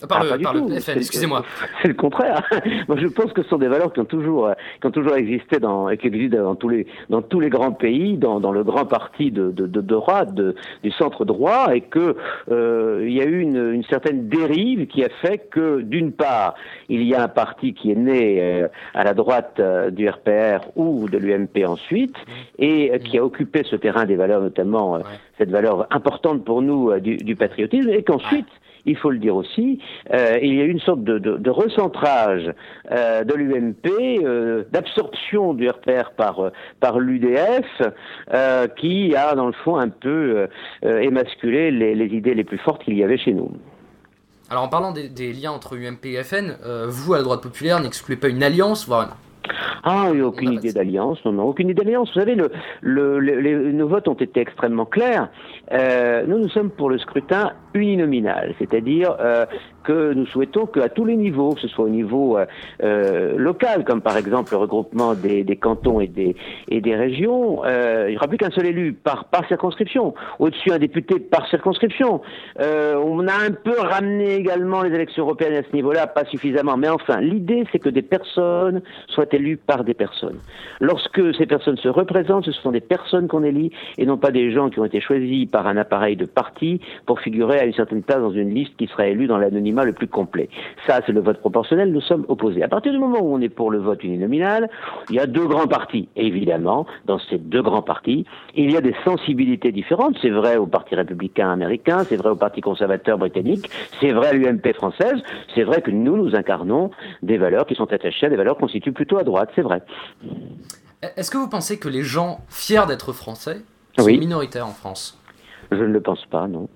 [SPEAKER 1] par, ah, le, FN, excusez-moi.
[SPEAKER 4] C'est le contraire. Moi, je pense que ce sont des valeurs qui ont toujours, euh, qui ont toujours existé dans, et qui existent dans tous les, dans tous les grands pays, dans, dans le grand parti de, de, de droite, de, du centre droit, et que euh, il y a eu une, une, certaine dérive qui a fait que, d'une part, il y a un parti qui est né euh, à la droite du RPR ou de l'UMP ensuite, et qui a occupé ce terrain des valeurs, notamment cette valeur importante pour nous du, du patriotisme, et qu'ensuite il faut le dire aussi, euh, il y a eu une sorte de, recentrage euh, de l'UMP, euh, d'absorption du RPR par, par l'UDF, qui a dans le fond un peu émasculé les, idées les plus fortes qu'il y avait chez nous.
[SPEAKER 1] Alors en parlant des, des liens entre UMP et FN, vous à la droite populaire n'excluez pas une alliance, voire
[SPEAKER 4] ah, il n'y a aucune idée d'alliance, non, non, aucune idée d'alliance. Vous savez, le, nos votes ont été extrêmement clairs. Euh, nous, nous sommes pour le scrutin uninominal, c'est-à-dire euh, que nous souhaitons qu'à tous les niveaux, que ce soit au niveau euh, euh local, comme par exemple le regroupement des, cantons et des, régions, euh, il n'y aura plus qu'un seul élu par, circonscription, au-dessus un député par circonscription. On a un peu ramené également les élections européennes à ce niveau-là, pas suffisamment, mais enfin, l'idée c'est que des personnes soient élues par des personnes. Lorsque ces personnes se représentent, ce sont des personnes qu'on élit et non pas des gens qui ont été choisis par un appareil de parti pour figurer à une certaine place dans une liste qui sera élue dans l'anonymat le plus complet. Ça, c'est le vote proportionnel, nous sommes opposés. À partir du moment où on est pour le vote uninominal, il y a deux grands partis. évidemment, dans ces deux grands partis, il y a des sensibilités différentes. C'est vrai au Parti républicain américain, c'est vrai au Parti conservateur britannique, c'est vrai à l'UMP française, c'est vrai que nous, nous incarnons des valeurs qui sont attachées à des valeurs qu'on situe plutôt à droite, c'est vrai.
[SPEAKER 1] Est-ce que vous pensez que les gens fiers d'être français sont minoritaires en France?
[SPEAKER 4] Je ne le pense pas, non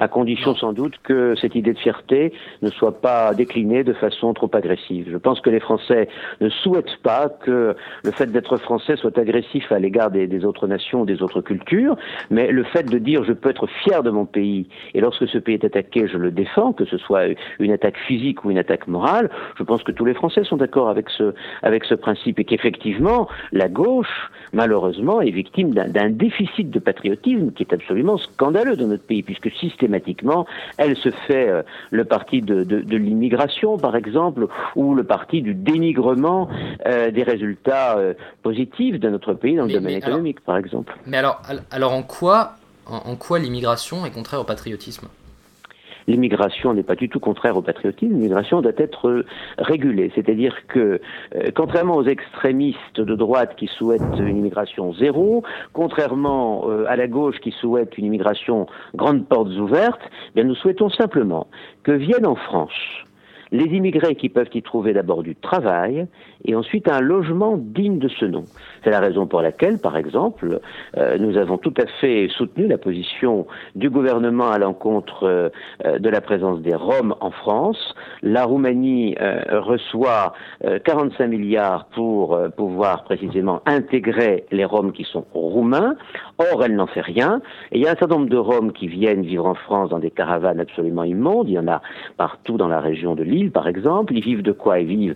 [SPEAKER 4] à condition sans doute que cette idée de fierté ne soit pas déclinée de façon trop agressive. Je pense que les Français ne souhaitent pas que le fait d'être français soit agressif à l'égard des, autres nations, des autres cultures, mais le fait de dire je peux être fier de mon pays et lorsque ce pays est attaqué, je le défends, que ce soit une attaque physique ou une attaque morale, je pense que tous les Français sont d'accord avec ce, avec ce principe et qu'effectivement, la gauche, malheureusement, est victime d'un déficit de patriotisme qui est absolument scandaleux dans notre pays, puisque systématiquement systématiquement, elle se fait euh, le parti de, l'immigration, par exemple, ou le parti du dénigrement euh, des résultats euh, positifs de notre pays dans le domaine économique, par exemple.
[SPEAKER 1] Mais alors, alors en quoi, en quoi l'immigration est contraire au patriotisme?
[SPEAKER 4] L'immigration n'est pas du tout contraire au patriotisme, l'immigration doit être euh, régulée. C'est-à-dire que, euh, contrairement aux extrémistes de droite qui souhaitent une immigration zéro, contrairement euh, à la gauche qui souhaite une immigration grande portes ouvertes, eh bien nous souhaitons simplement que viennent en France les immigrés qui peuvent y trouver d'abord du travail et ensuite un logement digne de ce nom. C'est la raison pour laquelle, par exemple, euh, nous avons tout à fait soutenu la position du gouvernement à l'encontre euh, de la présence des Roms en France. La Roumanie euh, reçoit 45 milliards pour pouvoir précisément intégrer les Roms qui sont roumains. Or, elle n'en fait rien. Et il y a un certain nombre de Roms qui viennent vivre en France dans des caravanes absolument immondes. Il y en a partout dans la région de Par exemple. Ils vivent de quoi Ils vivent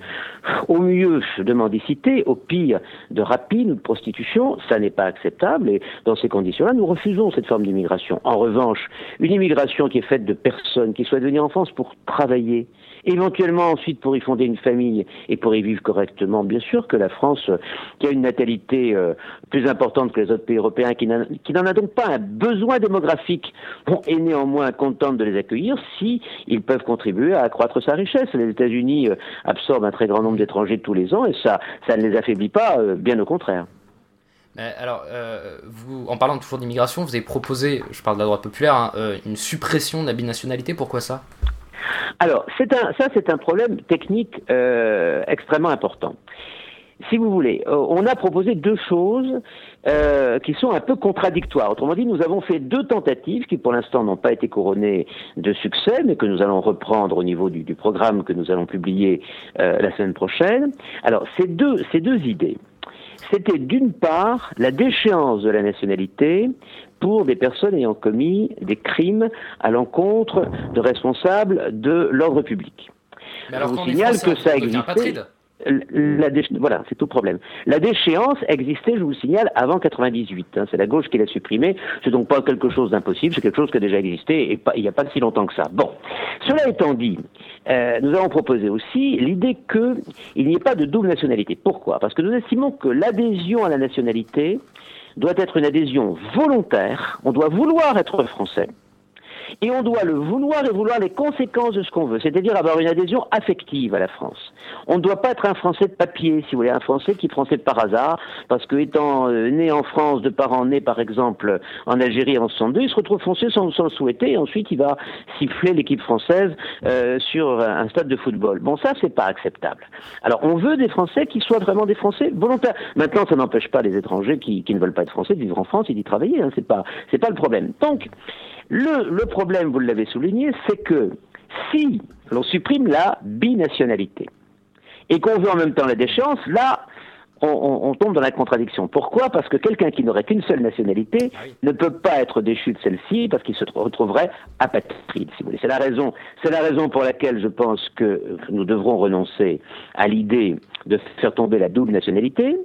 [SPEAKER 4] au mieux de mendicité, au pire de rapine ou de prostitution. Ça n'est pas acceptable. Et dans ces conditions-là, nous refusons cette forme d'immigration. En revanche, une immigration qui est faite de personnes qui souhaitent venir en France pour travailler, éventuellement ensuite pour y fonder une famille et pour y vivre correctement. Bien sûr que la France, qui a une natalité euh, plus importante que les autres pays européens, qui n'en a donc pas un besoin démographique, est néanmoins contente de les accueillir si ils peuvent contribuer à accroître sa richesse. Les États-Unis euh, absorbent un très grand nombre d'étrangers tous les ans et ça, ne les affaiblit pas, euh, bien au contraire.
[SPEAKER 1] Alors, vous, en parlant toujours d'immigration, vous avez proposé, je parle de la droite populaire, hein, une suppression de la binationalité. Pourquoi ça?
[SPEAKER 4] Alors, ça, c'est un problème technique euh, extrêmement important. Si vous voulez, euh, on a proposé deux choses euh, qui sont un peu contradictoires. Autrement dit, nous avons fait deux tentatives qui, pour l'instant, n'ont pas été couronnées de succès, mais que nous allons reprendre au niveau du, programme que nous allons publier la semaine prochaine. Alors, ces deux idées, c'était d'une part la déchéance de la nationalité pour des personnes ayant commis des crimes à l'encontre de responsables de l'ordre public.
[SPEAKER 1] Mais alors, Je vous signale que ça existait.
[SPEAKER 4] La voilà, c'est tout le problème. La déchéance existait, je vous le signale, avant 98. Hein. c'est la gauche qui l'a supprimée. C'est donc pas quelque chose d'impossible, c'est quelque chose qui a déjà existé et il n'y a pas si longtemps que ça. Bon, cela étant dit, euh, nous avons proposé aussi l'idée qu'il n'y ait pas de double nationalité. Pourquoi? Parce que nous estimons que l'adhésion à la nationalité doit être une adhésion volontaire. On doit vouloir être français. Et on doit le vouloir et vouloir les conséquences de ce qu'on veut, c'est-à-dire avoir une adhésion affective à la France. On ne doit pas être un Français de papier, si vous voulez, un Français qui est Français par hasard, parce que étant euh, né en France, de parents nés par exemple en Algérie en 62, il se retrouve français sans, le souhaiter, et ensuite il va siffler l'équipe française euh, sur un stade de football. Bon, ça c'est pas acceptable. Alors on veut des Français qui soient vraiment des Français volontaires. Maintenant, ça n'empêche pas les étrangers qui, ne veulent pas être Français de vivre en France et d'y travailler. Hein, c'est pas c'est pas le problème. Donc le, problème, vous l'avez souligné, c'est que si l'on supprime la binationalité et qu'on veut en même temps la déchéance, là, on, tombe dans la contradiction. Pourquoi? Parce que quelqu'un qui n'aurait qu'une seule nationalité ah ne peut pas être déchu de celle-ci parce qu'il se retrouverait apatride, si vous voulez. C'est la raison, c'est la raison pour laquelle je pense que nous devrons renoncer à l'idée de faire tomber la double nationalité,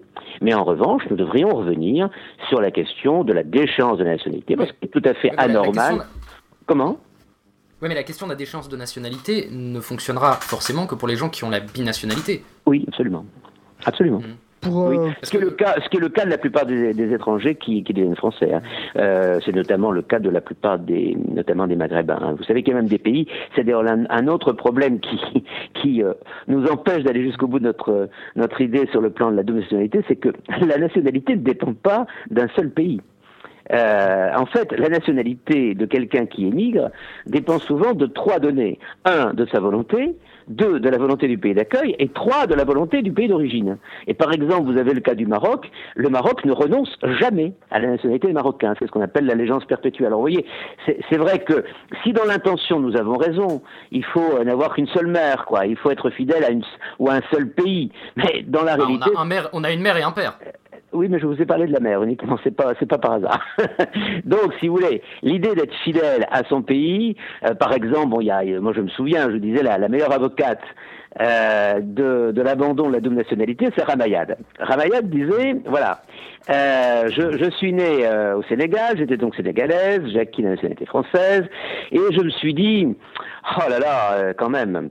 [SPEAKER 4] mais en revanche, nous devrions revenir sur la question de la déchéance de la nationalité, parce que c'est tout à fait anormal. Comment?
[SPEAKER 1] Oui, mais la question de la déchéance de nationalité ne fonctionnera forcément que pour les gens qui ont la binationalité.
[SPEAKER 4] Oui, absolument. Absolument. Mmh. Oui, ce, qui est le cas, ce qui est le cas de la plupart des, étrangers qui, qui deviennent français. Hein. Euh, c'est notamment le cas de la plupart des, notamment des Maghrébins. Hein. Vous savez qu'il y a même des pays, c'est d'ailleurs un, autre problème qui, qui euh, nous empêche d'aller jusqu'au bout de notre, notre idée sur le plan de la double nationalité, c'est que la nationalité ne dépend pas d'un seul pays. Euh, en fait, la nationalité de quelqu'un qui émigre dépend souvent de trois données. Un, de sa volonté, deux, de la volonté du pays d'accueil, et trois, de la volonté du pays d'origine. Et par exemple, vous avez le cas du Maroc, le Maroc ne renonce jamais à la nationalité marocaine, c'est ce qu'on appelle l'allégeance perpétuelle. Alors vous voyez, c'est vrai que si dans l'intention nous avons raison, il faut n'avoir qu'une seule mère, quoi, il faut être fidèle à une ou à un seul pays, mais dans la réalité...
[SPEAKER 1] On a, un on a une mère et un père.
[SPEAKER 4] Oui, mais je vous ai parlé de la mer uniquement, c'est pas, c'est pas par hasard. Donc, si vous voulez, l'idée d'être fidèle à son pays, euh, par exemple, bon, y a, moi je me souviens, je disais la, la meilleure avocate euh, de, l'abandon de la double nationalité, c'est Ramayad. Ramayad disait, voilà, euh, je, je, suis né au Sénégal, j'étais donc sénégalaise, j'ai acquis la nationalité française, et je me suis dit, oh là là, quand même,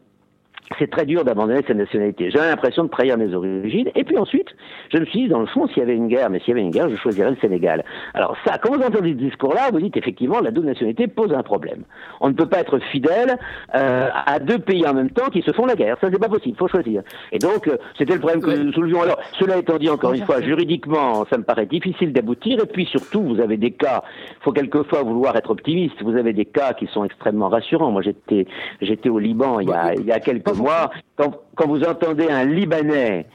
[SPEAKER 4] c'est très dur d'abandonner sa nationalité. J'avais l'impression de trahir mes origines. Et puis ensuite, je me suis dit, dans le fond, s'il y avait une guerre, mais s'il y avait une guerre, je choisirais le Sénégal. Alors ça, quand vous entendez ce discours-là, vous dites effectivement, la double nationalité pose un problème. On ne peut pas être fidèle euh, à deux pays en même temps qui se font la guerre. Ça, c'est pas possible. Il faut choisir. Et donc, euh, c'était le problème que nous soulevions. Alors, cela étant dit, encore une fois, juridiquement, ça me paraît difficile d'aboutir. Et puis surtout, vous avez des cas. Il faut quelquefois vouloir être optimiste. Vous avez des cas qui sont extrêmement rassurants. Moi, j'étais, j'étais au Liban il y a, il y a quelques moi, quand, vous entendez un Libanais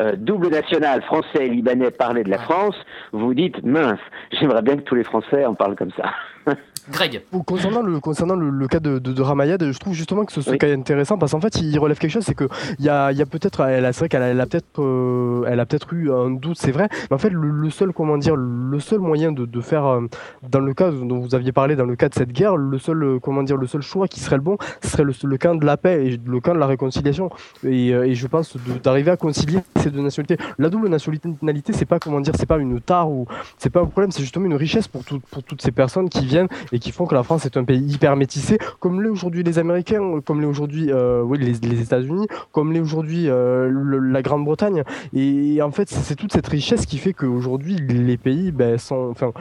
[SPEAKER 4] euh, double national français et libanais parler de la France, vous dites mince, j'aimerais bien que tous les Français en parlent comme ça.
[SPEAKER 1] Greg.
[SPEAKER 2] Concernant le, concernant le, cas de, de, Ramayad, je trouve justement que ce, ce cas est intéressant parce qu'en fait, il relève quelque chose, c'est que il y a, y a peut-être, c'est vrai qu'elle a, peut-être, euh, elle a peut-être eu un doute, c'est vrai, mais en fait, le, seul, comment dire, le seul moyen de, de, faire, euh, dans le cas dont vous aviez parlé, dans le cas de cette guerre, le seul, euh, comment dire, le seul choix qui serait le bon, ce serait le, le camp de la paix et le camp de la réconciliation. Et, et je pense d'arriver à concilier ces deux nationalités. La double nationalité, c'est pas, comment dire, c'est pas une tare ou c'est pas un problème, c'est justement une richesse pour, pour toutes ces personnes qui viennent et qui font que la France est un pays hyper métissé, comme l'est aujourd'hui les Américains, comme l'est aujourd'hui euh, oui, les, les États-Unis, comme l'est aujourd'hui euh, la Grande-Bretagne. Et en fait, c'est toute cette richesse qui fait qu'aujourd'hui, les pays ben, sont. Enfin,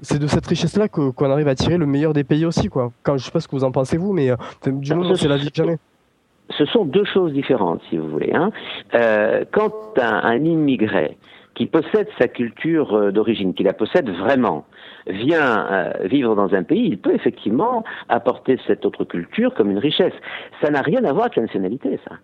[SPEAKER 2] c'est de cette richesse-là qu'on arrive à tirer le meilleur des pays aussi. Quoi. Quand, je sais pas ce que vous en pensez, vous, mais euh, du moment c'est la vie de jamais
[SPEAKER 4] ce sont deux choses différentes, si vous voulez. Hein. Euh, quand un, un, immigré qui possède sa culture d'origine, qui la possède vraiment, vient euh, vivre dans un pays, il peut effectivement apporter cette autre culture comme une richesse. Ça n'a rien à voir avec la nationalité, ça.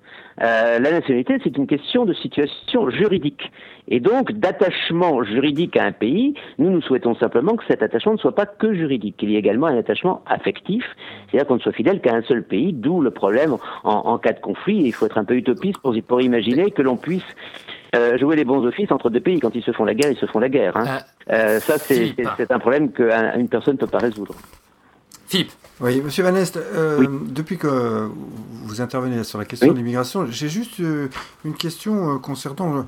[SPEAKER 4] Euh, la nationalité, c'est une question de situation juridique. Et donc, d'attachement juridique à un pays, nous, nous souhaitons simplement que cet attachement ne soit pas que juridique, qu'il y ait également un attachement affectif, c'est-à-dire qu'on ne soit fidèle qu'à un seul pays, d'où le problème en, cas de conflit. il faut être un peu utopiste pour, pour imaginer que l'on puisse euh, jouer les bons offices entre deux pays. Quand ils se font la guerre, ils se font la guerre. Hein. Euh, ça, c'est un problème qu'une personne ne peut pas résoudre.
[SPEAKER 1] Philippe.
[SPEAKER 3] Oui, Monsieur Van Est, euh, depuis que vous intervenez sur la question de l'immigration, j'ai juste une question concernant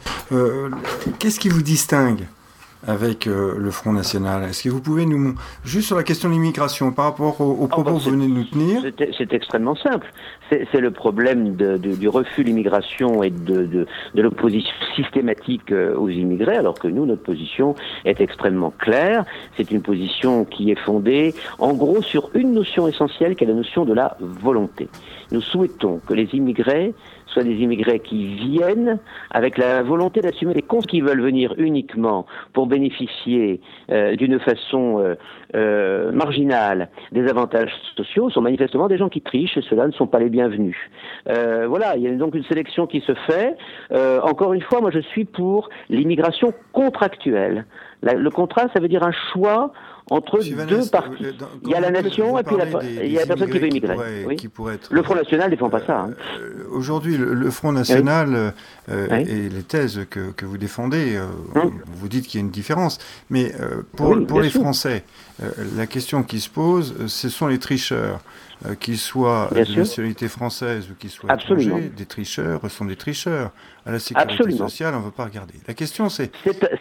[SPEAKER 3] qu'est-ce qui vous distingue? Avec euh, le Front National. Est-ce que vous pouvez nous... Juste sur la question de l'immigration, par rapport aux, ah, propos bah, que vous venez de nous tenir?
[SPEAKER 4] C'est extrêmement simple. C'est le problème de, du refus de l'immigration et de, de, de l'opposition systématique euh, aux immigrés, alors que nous, notre position est extrêmement claire. C'est une position qui est fondée, en gros, sur une notion essentielle, qui est la notion de la volonté. Nous souhaitons que les immigrés soit des immigrés qui viennent avec la volonté d'assumer les comptes qui veulent venir uniquement pour bénéficier euh, d'une façon euh, euh, marginale des avantages sociaux sont manifestement des gens qui trichent et ceux-là ne sont pas les bienvenus. voilà, il y a donc une sélection qui se fait. encore une fois, moi je suis pour l'immigration contractuelle. le contrat, ça veut dire un choix entre deux parties. il y a la nation et puis il y a la personne qui veut immigrer. le Front National ne défend pas ça. Hein.
[SPEAKER 3] Euh, aujourd'hui, le, Front National euh, et les thèses que, que vous défendez, euh, vous dites qu'il y a une différence. Mais pour, pour les Français, la question qui se pose, ce sont les tricheurs. qu'ils soient de nationalité française ou qu'ils soient étrangers, des tricheurs sont des tricheurs. À la sécurité sociale, on ne veut pas regarder. La question, c'est...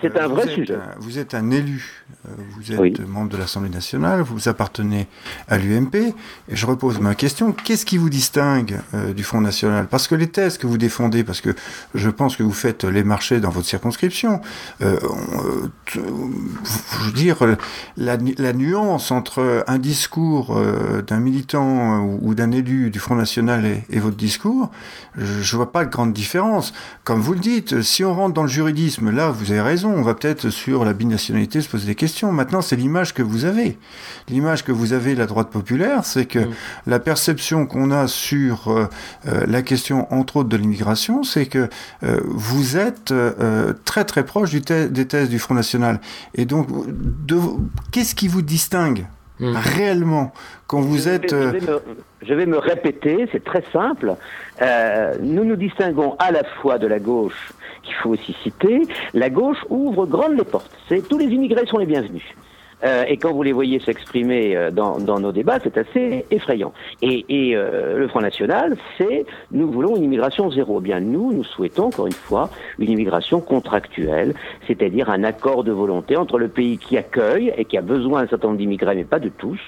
[SPEAKER 4] C'est un vrai sujet.
[SPEAKER 3] vous êtes un élu, vous êtes membre de l'Assemblée nationale, vous appartenez à l'UMP, et je repose ma question, qu'est-ce qui vous distingue du Front National? Parce que les thèses que vous défendez, parce que je pense que vous faites les marchés dans votre circonscription, euh, je veux dire, la, la, nuance entre un discours d'un militant ou, d'un élu du Front National et, et votre discours, je, je vois pas de grande différence. Comme vous le dites, si on rentre dans le juridisme, là, vous avez raison, on va peut-être sur la binationalité se poser des questions. Maintenant, c'est l'image que vous avez. L'image que vous avez de la droite populaire, c'est que la perception qu'on a sur euh, euh, la question, entre autres, de l'immigration, c'est que euh, vous êtes très très proche du des thèses du Front National. Et donc, qu'est-ce qui vous distingue hmm. réellement quand vous êtes...
[SPEAKER 4] Je vais, me, je vais me répéter, c'est très simple. nous nous distinguons à la fois de la gauche qu'il faut aussi citer, la gauche ouvre grandes les portes. C'est tous les immigrés sont les bienvenus. Euh, et quand vous les voyez s'exprimer euh, dans, nos débats, c'est assez effrayant. Et, et euh, le Front National, c'est nous voulons une immigration zéro. Eh bien, nous, nous souhaitons encore une fois une immigration contractuelle, c'est-à-dire un accord de volonté entre le pays qui accueille et qui a besoin d'un certain nombre d'immigrés, mais pas de tous,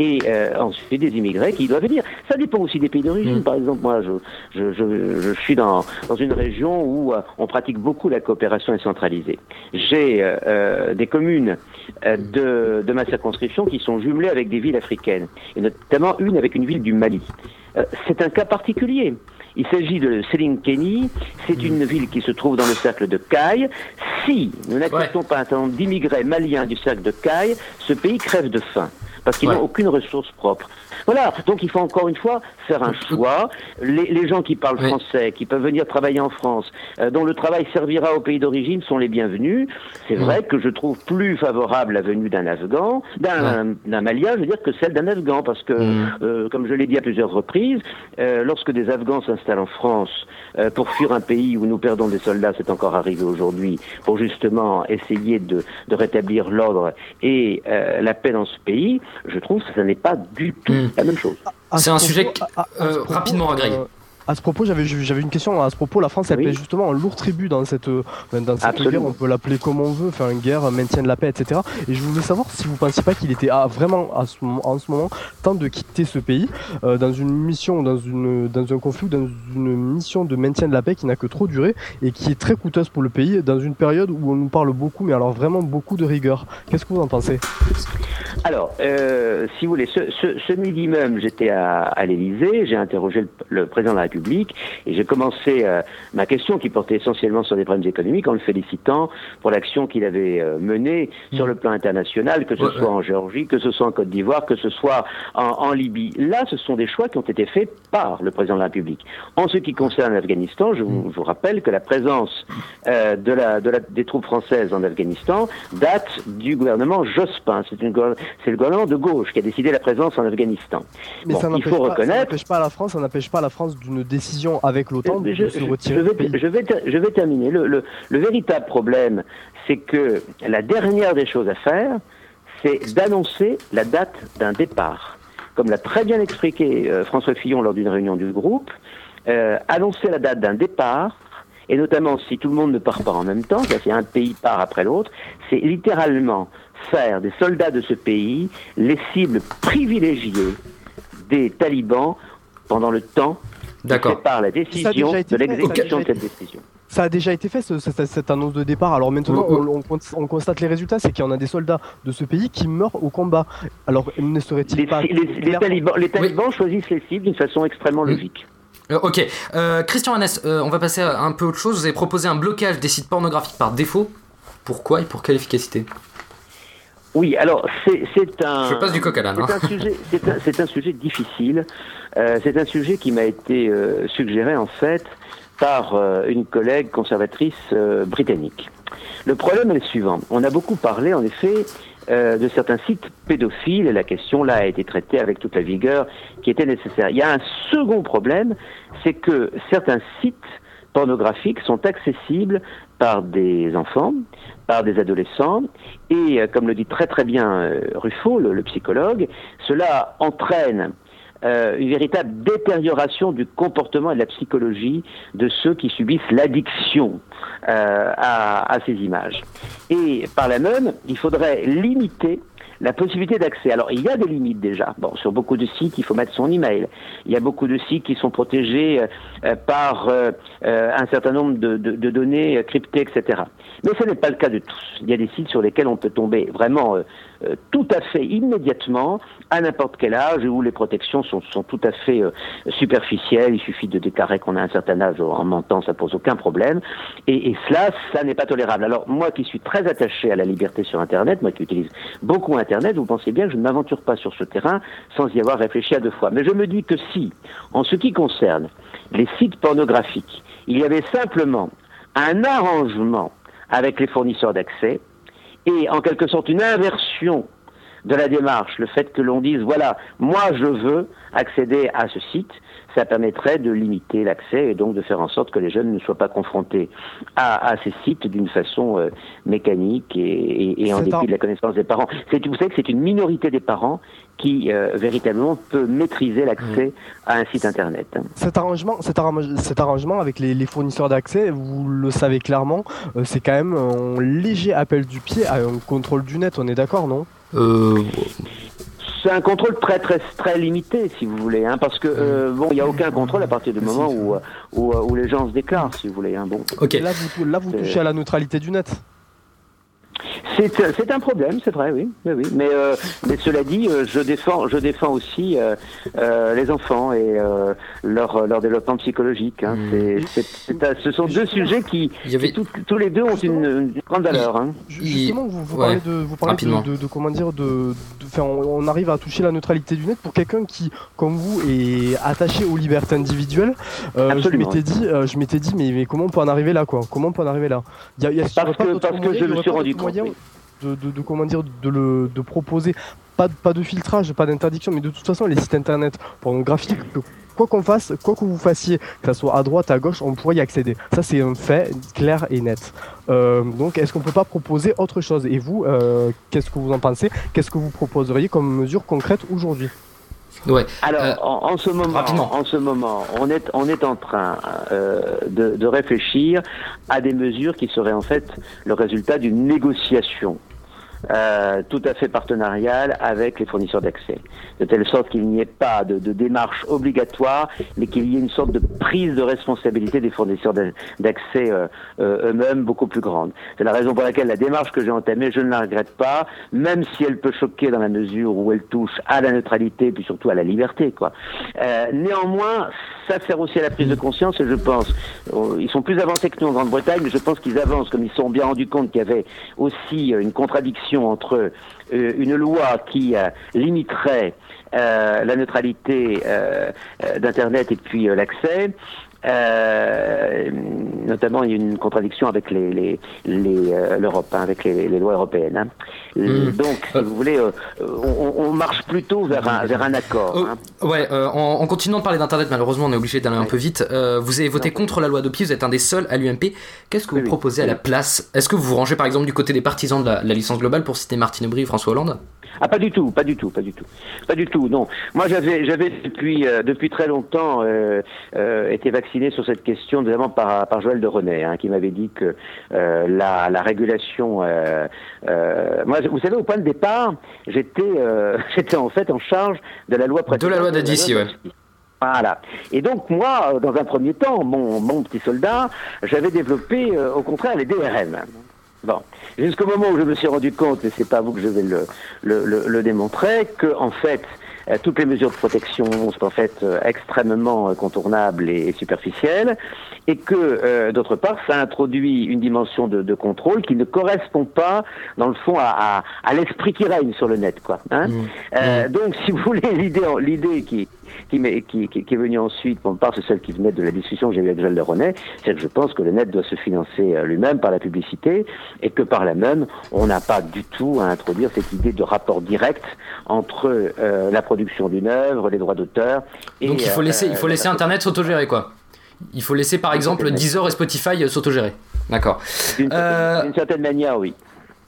[SPEAKER 4] et euh, ensuite des immigrés qui doivent venir. Ça dépend aussi des pays d'origine. Mm. Par exemple, moi, je, je, je, je, suis dans, dans une région où euh, on pratique beaucoup la coopération centralisée. J'ai euh, des communes de, de ma circonscription qui sont jumelées avec des villes africaines, et notamment une avec une ville du Mali. C'est un cas particulier. Il s'agit de Kenny. C'est une ville qui se trouve dans le cercle de Caille. Si nous n'acceptons pas un certain nombre d'immigrés maliens du cercle de Caille, ce pays crève de faim parce qu'ils n'ont aucune ressource propre. Voilà, donc il faut encore une fois faire un choix. Les, les gens qui parlent français, qui peuvent venir travailler en France, euh, dont le travail servira au pays d'origine, sont les bienvenus. C'est vrai que je trouve plus favorable la venue d'un Afghan, d'un Malien, je veux dire, que celle d'un Afghan, parce que, euh, comme je l'ai dit à plusieurs reprises, euh, lorsque des Afghans s'installent en France euh, pour fuir un pays où nous perdons des soldats, c'est encore arrivé aujourd'hui, pour justement essayer de, de rétablir l'ordre et euh, la paix dans ce pays, je trouve que ce n'est pas du tout hmm. la même chose.
[SPEAKER 1] C'est un sujet euh, rapidement, Greg.
[SPEAKER 2] À ce propos, j'avais une question. À ce propos, la France, elle paie justement un lourd tribut dans cette euh, dans cette guerre. On peut l'appeler comme on veut, faire une guerre, maintien de la paix, etc. Et je voulais savoir si vous pensiez pas qu'il était vraiment à ce, en ce moment temps de quitter ce pays euh, dans une mission, dans une dans un conflit, dans une mission de maintien de la paix qui n'a que trop duré et qui est très coûteuse pour le pays dans une période où on nous parle beaucoup, mais alors vraiment beaucoup de rigueur. Qu'est-ce que vous en pensez?
[SPEAKER 4] Alors, euh, si vous voulez, ce, ce, ce midi même, j'étais à, à l'Élysée, j'ai interrogé le, le président de la République et j'ai commencé euh, ma question qui portait essentiellement sur des problèmes économiques en le félicitant pour l'action qu'il avait euh, menée sur le plan international, que ce soit en Géorgie, que ce soit en Côte d'Ivoire, que ce soit en, Libye. Là, ce sont des choix qui ont été faits par le président de la République. En ce qui concerne l'Afghanistan, je, vous, vous rappelle que la présence euh, de la, de la, des troupes françaises en Afghanistan date du gouvernement Jospin. C'est le gouvernement de gauche qui a décidé la présence en Afghanistan.
[SPEAKER 2] Mais ça il faut pas, reconnaître. Ça pas la France, ça n'empêche pas la France d'une décision avec l'OTAN de se retirer.
[SPEAKER 4] Je vais, je vais, terminer. Le, le, véritable problème, c'est que la dernière des choses à faire, c'est d'annoncer la date d'un départ. Comme l'a très bien expliqué euh, François Fillon lors d'une réunion du groupe, euh, annoncer la date d'un départ, et notamment si tout le monde ne part pas en même temps, c'est un pays part après l'autre, c'est littéralement faire des soldats de ce pays les cibles privilégiées des talibans pendant le temps D'accord. par la décision de l'exécution de cette décision.
[SPEAKER 2] Ça a déjà été fait, cette, annonce de départ. Alors maintenant, on, on, constate les résultats, c'est qu'il y en a des soldats de ce pays qui meurent au combat. Alors, ne serait-il pas...
[SPEAKER 4] Les, les, talibans, les talibans choisissent les cibles d'une façon extrêmement logique.
[SPEAKER 1] Euh, ok. Euh, Christian Hannes, euh, on va passer à un peu autre chose. Vous avez proposé un blocage des sites pornographiques par défaut. Pourquoi et pour quelle efficacité?
[SPEAKER 4] Oui, alors c'est un.
[SPEAKER 1] Je passe du coq à l'âne.
[SPEAKER 4] C'est un, sujet, difficile. Euh, c'est un sujet qui m'a été euh, suggéré en fait par euh, une collègue conservatrice euh, britannique. Le problème est le suivant. On a beaucoup parlé en effet de certains sites pédophiles et la question là a été traitée avec toute la vigueur qui était nécessaire. Il y a un second problème, c'est que certains sites pornographiques sont accessibles par des enfants, par des adolescents, et comme le dit très très bien Ruffo, le psychologue, cela entraîne euh, une véritable détérioration du comportement et de la psychologie de ceux qui subissent l'addiction euh, à, ces images. Et par la même, il faudrait limiter la possibilité d'accès. Alors, il y a des limites déjà. Bon, sur beaucoup de sites, il faut mettre son email. Il y a beaucoup de sites qui sont protégés euh, par euh, un certain nombre de, données cryptées, etc. Mais ce n'est pas le cas de tous. Il y a des sites sur lesquels on peut tomber vraiment tout à fait immédiatement, à n'importe quel âge, où les protections sont, sont tout à fait superficielles. Il suffit de déclarer qu'on a un certain âge en mentant, ça pose aucun problème. Et, et cela, ça n'est pas tolérable. Alors, moi qui suis très attaché à la liberté sur Internet, moi qui utilise beaucoup Internet, vous pensez bien que je ne m'aventure pas sur ce terrain sans y avoir réfléchi à deux fois. Mais je me dis que si, en ce qui concerne les sites pornographiques, il y avait simplement un arrangement avec les fournisseurs d'accès et en quelque sorte une inversion de la démarche, le fait que l'on dise voilà, moi je veux accéder à ce site, ça permettrait de limiter l'accès et donc de faire en sorte que les jeunes ne soient pas confrontés à, ces sites d'une façon euh, mécanique et, en dépit de la connaissance des parents. Vous savez que c'est une minorité des parents qui euh, véritablement peut maîtriser l'accès à un site internet.
[SPEAKER 2] Cet arrangement, cet, arrangement avec les, fournisseurs d'accès, vous le savez clairement, euh, c'est quand même un léger appel du pied à un contrôle du net, on est d'accord, non?
[SPEAKER 4] C'est un contrôle très très très limité, si vous voulez, hein, parce que euh, bon, il n'y a aucun contrôle à partir du moment où, où, où, les gens se déclarent, si vous voulez. Hein, bon.
[SPEAKER 2] Ok. Là, vous, là, vous touchez à la neutralité du net.
[SPEAKER 4] C'est un problème, c'est vrai, oui, oui, Mais, euh, mais cela dit, euh, je défends, je défends aussi euh, les enfants et leur, leur développement psychologique. Hein. Hmm. ce sont deux sujets qui, tous les deux ont une, grande valeur. Hein.
[SPEAKER 2] Justement, vous, vous parlez de, vous parlez de, comment dire, de, on, arrive à toucher la neutralité du net pour quelqu'un qui, comme vous, est attaché aux libertés individuelles. je m'étais dit, je m'étais dit, mais, mais comment on peut en arriver là, quoi? Comment on peut en arriver là?
[SPEAKER 4] Y a, Parce que, parce que je me suis rendu compte
[SPEAKER 2] de, comment dire, de, le, de proposer pas, pas de filtrage, pas d'interdiction, mais de toute façon, les sites internet pornographiques, quoi qu'on fasse, quoi que vous fassiez, que ce soit à droite, à gauche, on pourrait y accéder. Ça, c'est un fait clair et net. Euh, donc, est-ce qu'on peut pas proposer autre chose? Et vous, euh, qu'est-ce que vous en pensez? Qu'est-ce que vous proposeriez comme mesure concrète aujourd'hui?
[SPEAKER 4] Ouais. Alors, euh, en, ce moment, en ce moment, on est on est en train de, de réfléchir à des mesures qui seraient en fait le résultat d'une négociation euh, tout à fait partenariale avec les fournisseurs d'accès, de telle sorte qu'il n'y ait pas de, de, démarche obligatoire, mais qu'il y ait une sorte de prise de responsabilité des fournisseurs d'accès euh, euh, eux-mêmes beaucoup plus grande. C'est la raison pour laquelle la démarche que j'ai entamée, je ne la regrette pas, même si elle peut choquer dans la mesure où elle touche à la neutralité, puis surtout à la liberté. Quoi. Euh, néanmoins, ça sert aussi à la prise de conscience, et je pense, ils sont plus avancés que nous en Grande-Bretagne, mais je pense qu'ils avancent, comme ils se sont bien rendus compte qu'il y avait aussi une contradiction entre euh, une loi qui euh, limiterait euh, la neutralité d'Internet et puis l'accès, notamment, il y a une contradiction avec les, l'Europe, hein, avec les, lois européennes. Hein. Hmm. Donc, si vous voulez, on, marche plutôt vers un, vers un accord.
[SPEAKER 1] Hein. Ouais, en, continuant de parler d'Internet, malheureusement, on est obligé d'aller un peu vite. vous avez voté contre la loi d'Opi, vous êtes un des seuls à l'UMP. Qu'est-ce que vous proposez à la place? Est-ce que vous vous rangez par exemple du côté des partisans de la, licence globale pour citer Martine Aubry et François Hollande?
[SPEAKER 4] Ah pas du tout, pas du tout, pas du tout, pas du tout. Non, moi j'avais j'avais depuis euh, depuis très longtemps euh, euh, été vacciné sur cette question, notamment par par Joël de René, hein, qui m'avait dit que la la régulation. moi, vous savez, au point de départ, j'étais j'étais en fait en charge de la loi
[SPEAKER 1] De la loi d'Adici, ouais.
[SPEAKER 4] Voilà. Et donc moi, dans un premier temps, mon, mon petit soldat, j'avais développé euh, au contraire les DRM. Bon, jusqu'au moment où je me suis rendu compte, et c'est pas vous que je vais le, le, le, démontrer, que en fait, euh, toutes les mesures de protection sont en fait euh, extrêmement contournables et, superficielles, et que d'autre part, ça introduit une dimension de, de, contrôle qui ne correspond pas, dans le fond, à, à, l'esprit qui règne sur le net, quoi. Hein mmh. euh, mmh. donc, si vous voulez, l'idée, l'idée qui qui, qui, qui, est venue ensuite, pour part, c'est celle qui venait de la discussion que j'ai eue avec Joël René, c'est que je pense que le net doit se financer euh, lui-même par la publicité et que par la même, on n'a pas du tout à introduire cette idée de rapport direct entre euh, la production d'une œuvre, les droits d'auteur
[SPEAKER 1] et. Donc il faut laisser, il faut euh, laisser Internet s'autogérer, quoi. Il faut laisser par exemple Deezer et Spotify s'autogérer. D'accord.
[SPEAKER 4] D'une certaine manière, oui.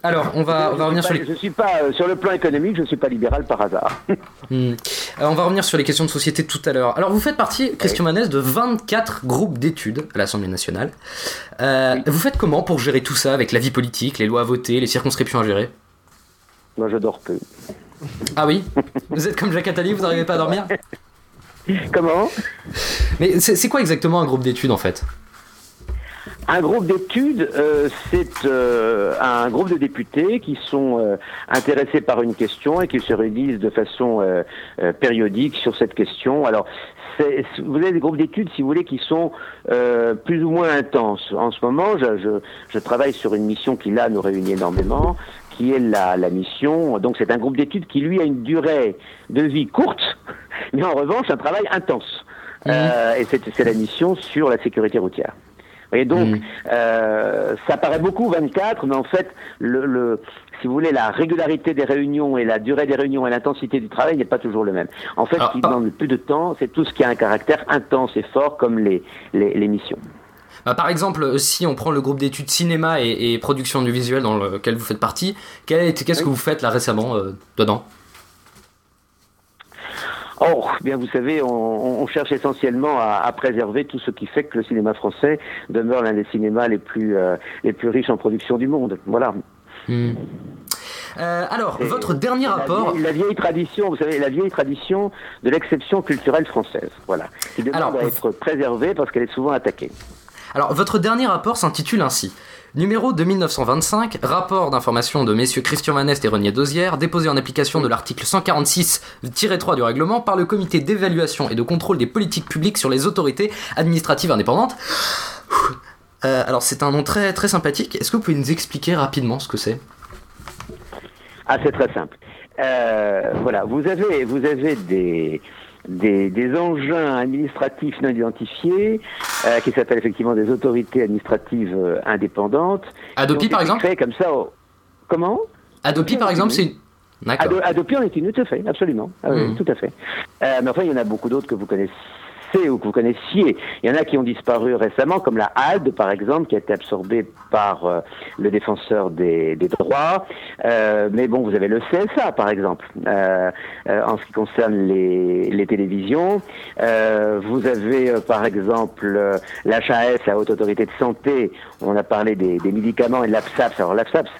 [SPEAKER 1] Alors, on va, revenir
[SPEAKER 4] sur
[SPEAKER 1] les.
[SPEAKER 4] Je suis pas euh, sur le plan économique, je suis pas libéral par hasard.
[SPEAKER 1] Hmm. on va revenir sur les questions de société tout à l'heure. Alors, vous faites partie, Christian Manès, de 24 groupes d'études à l'Assemblée nationale. Euh, vous faites comment pour gérer tout ça avec la vie politique, les lois à voter, les circonscriptions à gérer?
[SPEAKER 4] Moi, je dors peu.
[SPEAKER 1] Ah oui? Vous êtes comme Jacques Attali, vous n'arrivez pas à dormir?
[SPEAKER 4] Comment?
[SPEAKER 1] Mais c'est quoi exactement un groupe d'études en fait?
[SPEAKER 4] Un groupe d'études, euh, c'est euh, un groupe de députés qui sont euh, intéressés par une question et qui se réunissent de façon périodique sur cette question. Alors, vous avez des groupes d'études, si vous voulez, qui sont plus ou moins intenses. En ce moment, je, je, je, travaille sur une mission qui, là, nous réunit énormément, qui est la, la mission. Donc, c'est un groupe d'études qui, lui, a une durée de vie courte, mais en revanche, un travail intense. Mmh. et c'est la mission sur la sécurité routière. Et donc, mm. euh, ça paraît beaucoup 24, mais en fait, le, le, si vous voulez, la régularité des réunions et la durée des réunions et l'intensité du travail n'est pas toujours le même. En fait, ce qui demande le plus de temps, c'est tout ce qui a un caractère intense et fort, comme les, les, les missions.
[SPEAKER 1] Bah, par exemple, si on prend le groupe d'études cinéma et, et, production du visuel dans lequel vous faites partie, qu'est-ce que vous faites là récemment euh, dedans?
[SPEAKER 4] Oh, bien vous savez, on, cherche essentiellement à, préserver tout ce qui fait que le cinéma français demeure l'un des cinémas les plus euh, les plus riches en production du monde. Voilà.
[SPEAKER 1] Hmm. Euh, alors, votre dernier rapport.
[SPEAKER 4] la vieille tradition, vous savez, la vieille tradition de l'exception culturelle française, voilà, qui demande à être préservée parce qu'elle est souvent attaquée.
[SPEAKER 1] Alors, votre dernier rapport s'intitule ainsi Numéro 2925, rapport d'information de messieurs Christian Manest et Renier Dosière, déposé en application de l'article 146-3 du règlement par le comité d'évaluation et de contrôle des politiques publiques sur les autorités administratives indépendantes. Euh, alors c'est un nom très très sympathique. Est-ce que vous pouvez nous expliquer rapidement ce que c'est?
[SPEAKER 4] Ah c'est très simple. Euh, voilà, vous avez vous avez des des, engins administratifs non identifiés, euh, qui s'appellent effectivement des autorités administratives euh, indépendantes.
[SPEAKER 1] Adopi, par exemple
[SPEAKER 4] comme ça. Comment?
[SPEAKER 1] Adopi, par exemple, c'est
[SPEAKER 4] Adopi en est une, tout à fait, absolument. Ah hmm. Tout à fait. Euh, mais enfin, il y en a beaucoup d'autres que vous connaissez ou que vous connaissiez. Il y en a qui ont disparu récemment, comme la HALD, par exemple, qui a été absorbée par euh, le défenseur des, droits. Euh, mais bon, vous avez le CSA, par exemple, euh, en ce qui concerne les, télévisions. vous avez, par exemple, l'HAS, la Haute Autorité de Santé. On a parlé des, des médicaments et de l'APSAPS. Alors l'APSAPS,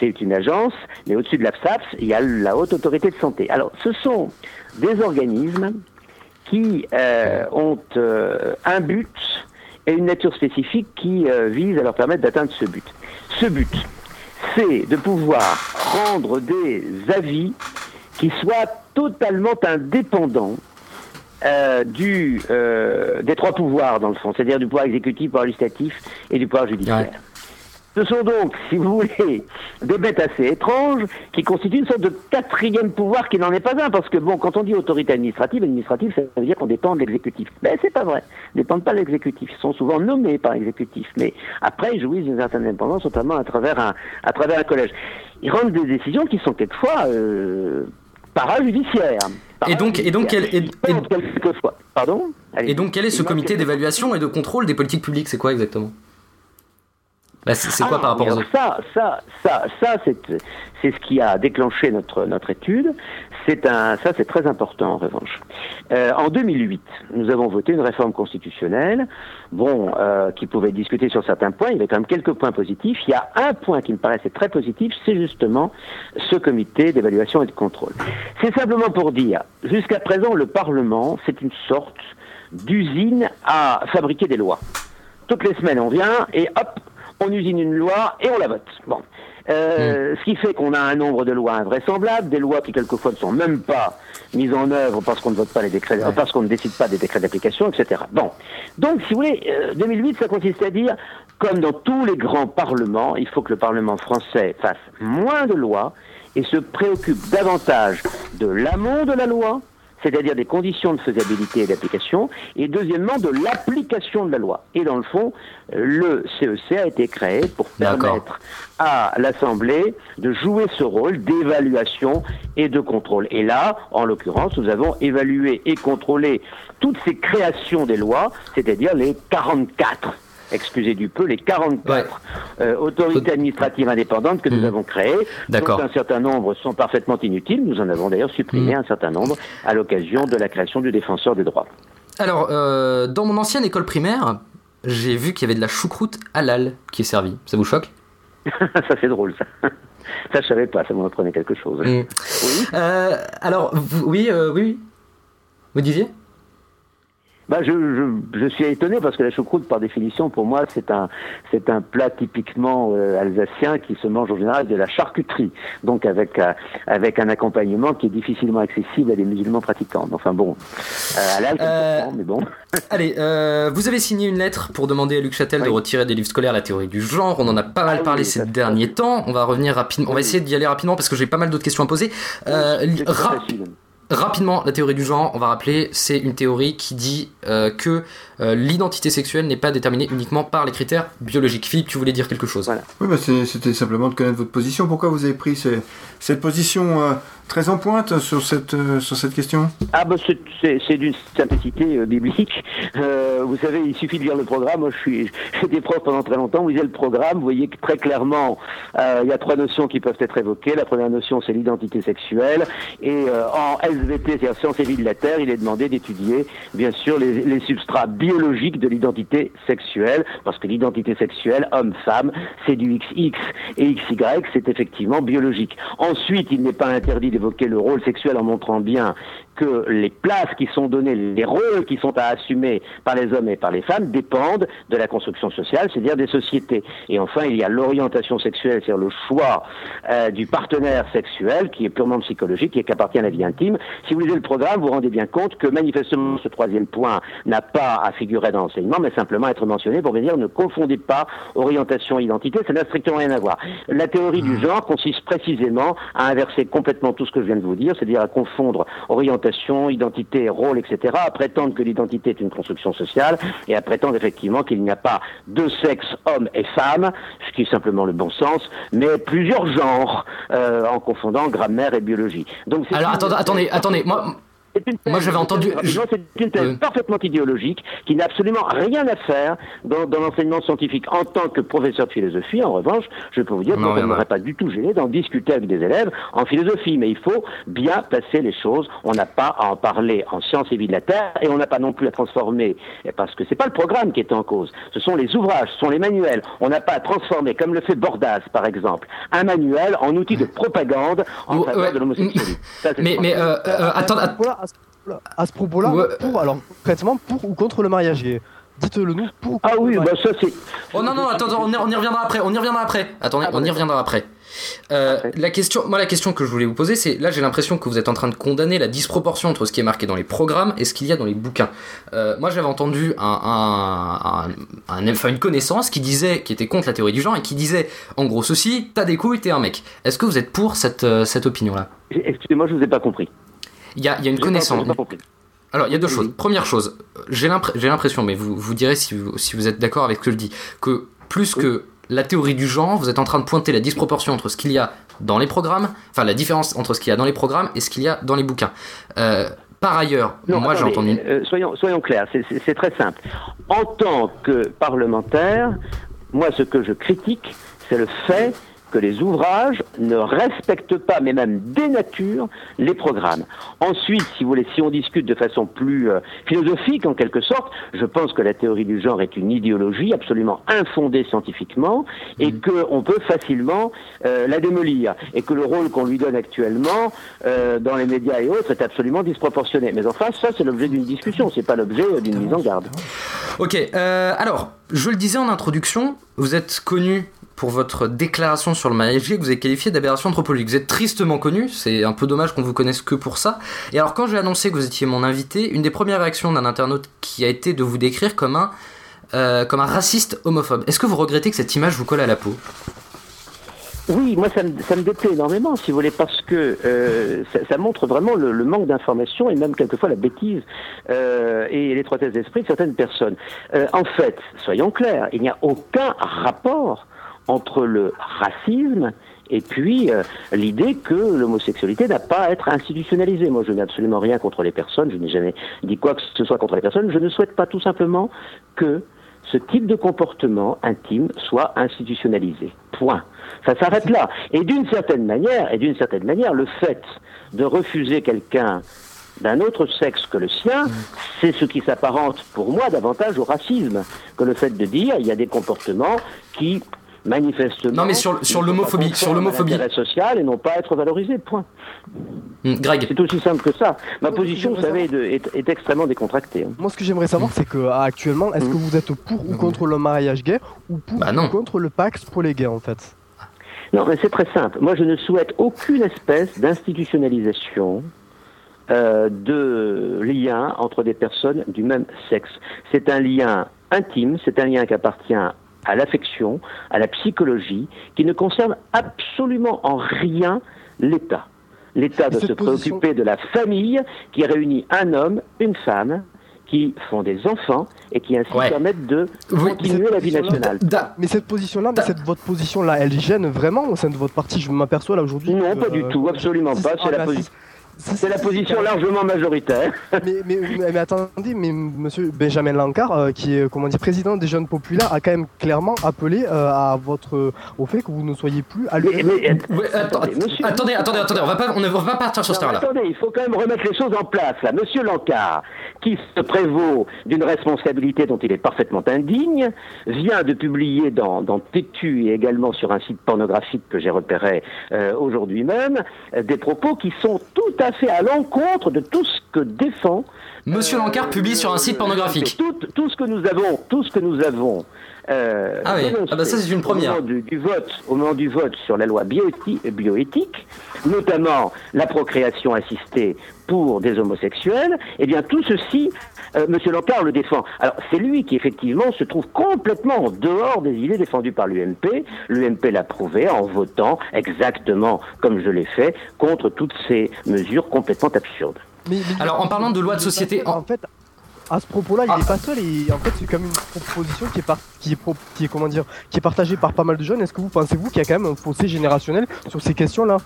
[SPEAKER 4] c'est une agence, mais au-dessus de l'APSAPS, il y a la Haute Autorité de Santé. Alors, ce sont des organismes qui euh, ont euh, un but et une nature spécifique qui euh, vise à leur permettre d'atteindre ce but. Ce but, c'est de pouvoir rendre des avis qui soient totalement indépendants du, des trois pouvoirs, dans le fond, c'est-à-dire du pouvoir exécutif, du pouvoir législatif et du pouvoir judiciaire. Ce sont donc, si vous voulez, des bêtes assez étranges qui constituent une sorte de quatrième pouvoir qui n'en est pas un, parce que bon, quand on dit autorité administrative, administrative, ça veut dire qu'on dépend de l'exécutif. Mais c'est pas vrai. Ils ne dépendent pas de l'exécutif. Ils sont souvent nommés par l'exécutif, mais après ils jouissent d'une certaine indépendance, notamment à travers un, à travers un collège. Ils rendent des décisions qui sont quelquefois euh, parajudiciaires.
[SPEAKER 1] Et donc, et donc, quel, et,
[SPEAKER 4] Pardon?
[SPEAKER 1] et donc, quel est ce comité d'évaluation et de contrôle des politiques publiques? C'est quoi exactement? Bah, c'est quoi par rapport
[SPEAKER 4] aux Ça, ça, ça, ça, c'est c'est ce qui a déclenché notre notre étude. C'est un, ça, c'est très important en revanche. Euh, en 2008, nous avons voté une réforme constitutionnelle, bon, euh, qui pouvait discuter sur certains points. Il y avait quand même quelques points positifs. Il y a un point qui me paraissait très positif, c'est justement ce comité d'évaluation et de contrôle. C'est simplement pour dire, jusqu'à présent, le Parlement, c'est une sorte d'usine à fabriquer des lois. Toutes les semaines, on vient et hop, on usine une loi et on la vote. Bon. Euh, hmm. Ce qui fait qu'on a un nombre de lois invraisemblables, des lois qui quelquefois ne sont même pas mises en œuvre parce qu'on ne vote pas les décrets, parce qu'on ne décide pas des décrets d'application, etc. Bon, donc si vous voulez, 2008, euh, ça consiste à dire, comme dans tous les grands parlements, il faut que le Parlement français fasse moins de lois et se préoccupe davantage de l'amont de la loi c'est-à-dire des conditions de faisabilité et d'application, et deuxièmement de l'application de la loi. Et dans le fond, le CEC a été créé pour permettre à l'Assemblée de jouer ce rôle d'évaluation et de contrôle. Et là, en l'occurrence, nous avons évalué et contrôlé toutes ces créations des lois, c'est-à-dire les 44 excusez du peu, les 44 euh, autorités administratives indépendantes que nous mmh. avons créées. D'accord. un certain nombre sont parfaitement inutiles. Nous en avons d'ailleurs supprimé mmh. un certain nombre à l'occasion de la création du défenseur des droits.
[SPEAKER 1] Alors, euh, dans mon ancienne école primaire, j'ai vu qu'il y avait de la choucroute halal qui est servie. Ça vous choque?
[SPEAKER 4] Ça c'est drôle ça. Ça, je savais pas, ça m'apprenait quelque chose.
[SPEAKER 1] Mm. Oui. Euh, alors, oui, euh, oui, vous disiez?
[SPEAKER 4] Bah, je, je, je, suis étonné parce que la choucroute, par définition, pour moi, c'est un, c'est un plat typiquement euh, alsacien qui se mange en général de la charcuterie, donc avec, euh, avec un accompagnement qui est difficilement accessible à des musulmans pratiquants. Enfin bon, euh, à mais bon.
[SPEAKER 1] Allez, vous avez signé une lettre pour demander à Luc Châtel de retirer des livres scolaires la théorie du genre. On en a pas mal ah parlé ces derniers temps. On va revenir rapidement. On va essayer d'y aller rapidement parce que j'ai pas mal d'autres questions à poser. Rapidement, la théorie du genre, on va rappeler, c'est une théorie qui dit euh, que euh, l'identité sexuelle n'est pas déterminée uniquement par les critères biologiques. Philippe, tu voulais dire quelque chose
[SPEAKER 3] Oui, bah, c'était simplement de connaître votre position. Pourquoi vous avez pris cette position euh, très en pointe sur cette, euh, sur cette question?
[SPEAKER 4] Ah bah c'est d'une simplicité euh, biblique. Euh, vous savez, il suffit de lire le programme. Moi, je suis j'étais prof pendant très longtemps. Vous lisez le programme, vous voyez que très clairement, il y a trois notions qui peuvent être évoquées. La première notion, c'est l'identité sexuelle. Et en SVT, c'est-à-dire sciences et vie de la Terre, il est demandé d'étudier, bien sûr, les, les substrats biologiques de l'identité sexuelle, parce que l'identité sexuelle, homme-femme, c'est du XX et XY, c'est effectivement biologique. Ensuite, il n'est pas interdit de évoquer le rôle sexuel en montrant bien que les places qui sont données, les rôles qui sont à assumer par les hommes et par les femmes dépendent de la construction sociale, c'est-à-dire des sociétés. Et enfin, il y a l'orientation sexuelle, c'est-à-dire le choix euh, du partenaire sexuel qui est purement psychologique et qui appartient à la vie intime. Si vous lisez le programme, vous vous rendez bien compte que manifestement ce troisième point n'a pas à figurer dans l'enseignement, mais simplement être mentionné pour dire ne confondez pas orientation et identité, ça n'a strictement rien à voir. La théorie du genre consiste précisément à inverser complètement tout ce que je viens de vous dire, c'est-à-dire à confondre orientation identité, rôle, etc., à prétendre que l'identité est une construction sociale et à prétendre effectivement qu'il n'y a pas deux sexes, hommes et femmes, ce qui est simplement le bon sens, mais plusieurs genres euh, en confondant grammaire et biologie.
[SPEAKER 1] Donc, Alors attendez, attendez, attendez, moi moi, j'avais entendu.
[SPEAKER 4] C'est une thèse parfaitement idéologique qui n'a absolument rien à faire dans, dans l'enseignement scientifique. En tant que professeur de philosophie, en revanche, je peux vous dire que je n'aurais pas du tout gêné d'en discuter avec des élèves en philosophie. Mais il faut bien placer les choses. On n'a pas à en parler en sciences et vie de la Terre et on n'a pas non plus à transformer, parce que c'est pas le programme qui est en cause. Ce sont les ouvrages, ce sont les manuels. On n'a pas à transformer, comme le fait Bordas, par exemple, un manuel en outil de propagande en faveur de l'homosexualité.
[SPEAKER 1] Mais, mais euh, euh, attends,
[SPEAKER 2] à ce propos-là, pour, alors concrètement, pour ou contre le mariage gay Dites-le nous pour ou
[SPEAKER 4] contre Ah oui, bah ça c'est.
[SPEAKER 1] Oh non, non, attends, on y, on y, reviendra après, on y reviendra après. Attendez, ah, on y reviendra après. Euh, la question, moi, la question que je voulais vous poser, c'est là, j'ai l'impression que vous êtes en train de condamner la disproportion entre ce qui est marqué dans les programmes et ce qu'il y a dans les bouquins. Euh, moi, j'avais entendu un, un, un, une connaissance qui disait, qui était contre la théorie du genre et qui disait, en gros, ceci, t'as des couilles, t'es un mec. Est-ce que vous êtes pour cette, euh, cette opinion-là?
[SPEAKER 4] Excusez-moi, je vous ai pas compris.
[SPEAKER 1] Il y a, y a une connaissance. Alors, il y a deux choses. Première chose, j'ai l'impression, mais vous, vous direz si vous, si vous êtes d'accord avec ce que je dis, que plus que la théorie du genre, vous êtes en train de pointer la disproportion entre ce qu'il y a dans les programmes, enfin la différence entre ce qu'il y a dans les programmes et ce qu'il y a dans les bouquins. Euh, par ailleurs, moi j'ai entendu.
[SPEAKER 4] Euh, soyons, soyons clairs, c'est très simple. En tant que parlementaire, moi ce que je critique, c'est le fait que les ouvrages ne respectent pas, mais même dénaturent, les programmes. Ensuite, si vous voulez, si on discute de façon plus euh, philosophique en quelque sorte, je pense que la théorie du genre est une idéologie absolument infondée scientifiquement et mmh. qu'on peut facilement euh, la démolir et que le rôle qu'on lui donne actuellement euh, dans les médias et autres est absolument disproportionné. Mais enfin, ça c'est l'objet d'une discussion, c'est pas l'objet d'une mise en garde.
[SPEAKER 1] Ok, alors, je le disais en introduction, vous êtes connu pour votre déclaration sur le mariage que vous avez qualifié d'aberration anthropologique. Vous êtes tristement connu, c'est un peu dommage qu'on vous connaisse que pour ça. Et alors quand j'ai annoncé que vous étiez mon invité, une des premières réactions d'un internaute qui a été de vous décrire comme un, euh, comme un raciste homophobe. Est-ce que vous regrettez que cette image vous colle à la peau?
[SPEAKER 4] Oui, moi ça me, ça me déplaît énormément, si vous voulez, parce que euh, ça, montre vraiment le, manque d'information et même quelquefois la bêtise euh, et l'étroitesse d'esprit de certaines personnes. en fait, soyons clairs, il n'y a aucun rapport entre le racisme et puis euh, l'idée que l'homosexualité n'a pas à être institutionnalisée. Moi, je n'ai absolument rien contre les personnes, je n'ai jamais dit quoi que ce soit contre les personnes, je ne souhaite pas tout simplement que ce type de comportement intime soit institutionnalisé. Point. Ça s'arrête là. Et d'une certaine manière, et d'une certaine manière, le fait de refuser quelqu'un d'un autre sexe que le sien, c'est ce qui s'apparente pour moi davantage au racisme que le fait de dire il y a des comportements qui manifestement.
[SPEAKER 1] Non, mais sur, sur l'homophobie, sur l'homophobie.
[SPEAKER 4] social et non pas être valorisé. Point.
[SPEAKER 1] Hmm, Greg.
[SPEAKER 4] C'est aussi simple que ça. Ma position, vous savez, est, extrêmement décontractée. Hein.
[SPEAKER 2] Moi, ce que j'aimerais savoir, c'est que actuellement, est-ce que vous êtes pour ou contre le mariage gay ou pour
[SPEAKER 1] bah
[SPEAKER 2] ou contre le Pax pour les gays, en fait?
[SPEAKER 4] Non, mais c'est très simple. Moi, je ne souhaite aucune espèce d'institutionnalisation euh, de lien entre des personnes du même sexe. C'est un lien intime, c'est un lien qui appartient à l'affection, à la psychologie, qui ne concerne absolument en rien l'État. L'État doit se préoccuper de la famille qui réunit un homme, une femme, qui font des enfants et qui ainsi permettent de continuer la vie nationale.
[SPEAKER 2] Mais cette position-là, mais cette, votre position-là, elle gêne vraiment au sein de votre parti Je m'aperçois là aujourd'hui.
[SPEAKER 4] Non, pas du tout, absolument pas. C'est la position. C'est la position largement majoritaire.
[SPEAKER 2] Mais, mais, mais, attendez, mais monsieur Benjamin Lancard, euh, qui est comment dire, président des jeunes populaires, a quand même clairement appelé euh, à votre, au fait que vous ne soyez plus à
[SPEAKER 1] l'UMP. attendez, attendez, attendez, attendez, on va pas, on ne va pas partir sur ce terrain-là.
[SPEAKER 4] Attendez, il faut quand même remettre les choses en place là. Monsieur Lancard, qui se prévaut d'une responsabilité dont il est parfaitement indigne, vient de publier dans, dans Tétu et également sur un site pornographique que j'ai repéré euh, aujourd'hui même, des propos qui sont tout à fait à l'encontre de tout ce que défend.
[SPEAKER 1] Monsieur euh, Lancard publie sur un site pornographique.
[SPEAKER 4] Tout, tout, ce que nous avons, tout ce que nous avons.
[SPEAKER 1] Euh, ah oui, ah bah ça c'est une première.
[SPEAKER 4] Au moment du, vote, au moment du vote sur la loi bioéthique, notamment la procréation assistée pour des homosexuels, eh bien tout ceci, euh, Monsieur Lancard le défend. Alors c'est lui qui effectivement se trouve complètement en dehors des idées défendues par l'UMP. L'UMP l'a prouvé en votant exactement comme je l'ai fait contre toutes ces mesures complètement absurdes.
[SPEAKER 1] Alors en parlant de loi de société,
[SPEAKER 2] en fait, à ce propos-là, il n'est ah. pas seul et en fait c'est comme une proposition qui est, qui, est qui est comment dire qui est partagée par pas mal de jeunes. Est-ce que vous pensez-vous qu'il y a quand même un fossé générationnel sur ces questions-là?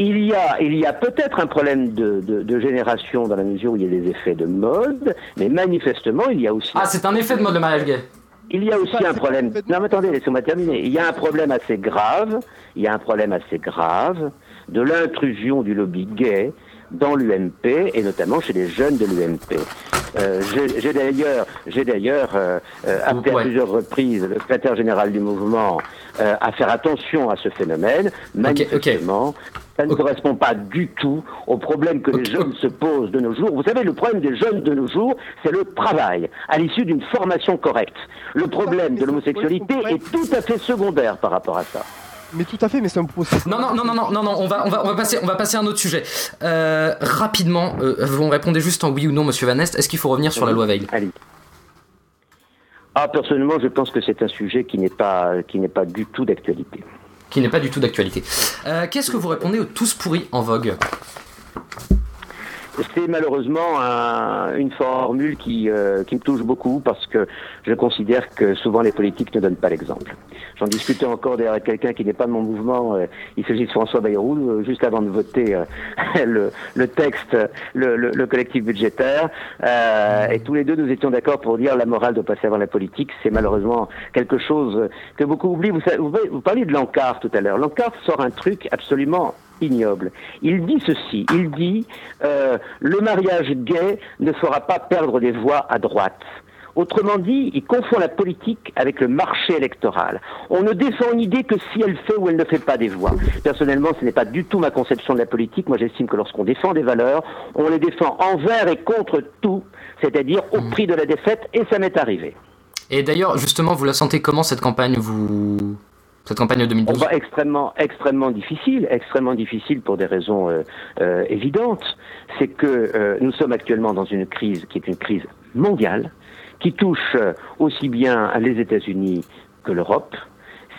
[SPEAKER 4] Il y a, il y a peut-être un problème de, de, génération dans la mesure où il y a des effets de mode, mais manifestement il y a aussi.
[SPEAKER 1] Ah, c'est un effet de mode le mariage gay.
[SPEAKER 4] Il y a aussi un problème. Non, mais attendez, laissez-moi terminer. Il y a un problème assez grave. Il y a un problème assez grave de l'intrusion du lobby gay dans l'UMP et notamment chez les jeunes de l'UMP. Euh, j'ai d'ailleurs, j'ai d'ailleurs euh, euh, appelé à plusieurs reprises le secrétaire général du mouvement euh, à faire attention à ce phénomène. Manifestement, ça ne correspond pas du tout au problème que les jeunes se posent de nos jours. Vous savez, le problème des jeunes de nos jours, c'est le travail à l'issue d'une formation correcte. Le problème de l'homosexualité est tout à fait secondaire par rapport à ça.
[SPEAKER 2] Mais tout à fait, mais c'est un
[SPEAKER 1] Non, non, non, non, non, non, on va, on va, on va passer, on va passer à un autre sujet. Euh, rapidement, euh, vous répondez juste en oui ou non, Monsieur Van Est. Est-ce qu'il faut revenir sur la loi Veil?
[SPEAKER 4] Allez. Ah, personnellement, je pense que c'est un sujet qui n'est pas, qui n'est pas du tout d'actualité.
[SPEAKER 1] Qui n'est pas du tout d'actualité. Euh, qu'est-ce que vous répondez aux tous pourris en vogue?
[SPEAKER 4] C'est malheureusement une formule qui, euh, qui me touche beaucoup parce que je considère que souvent les politiques ne donnent pas l'exemple. J'en discutais encore avec quelqu'un qui n'est pas de mon mouvement, euh, il s'agit de François Bayrou, euh, juste avant de voter le, le, texte, le, le, collectif budgétaire, et tous les deux nous étions d'accord pour dire la morale doit passer avant la politique. C'est malheureusement quelque chose que beaucoup oublient. Vous, vous, vous parliez de l'encart tout à l'heure. L'encart sort un truc absolument ignoble. Il dit ceci, il dit euh, le mariage gay ne fera pas perdre des voix à droite. Autrement dit, il confond la politique avec le marché électoral. On ne défend une idée que si elle fait ou elle ne fait pas des voix. Personnellement, ce n'est pas du tout ma conception de la politique. Moi, j'estime que lorsqu'on défend des valeurs, on les défend envers et contre tout, c'est-à-dire au mmh. prix de la défaite, et ça m'est arrivé.
[SPEAKER 1] Et d'ailleurs, justement, vous la sentez comment cette campagne? Vous cette campagne de 2012
[SPEAKER 4] va extrêmement, extrêmement difficile, extrêmement difficile pour des raisons euh, euh, évidentes. C'est que euh, nous sommes actuellement dans une crise qui est une crise mondiale, qui touche aussi bien les États-Unis que l'Europe.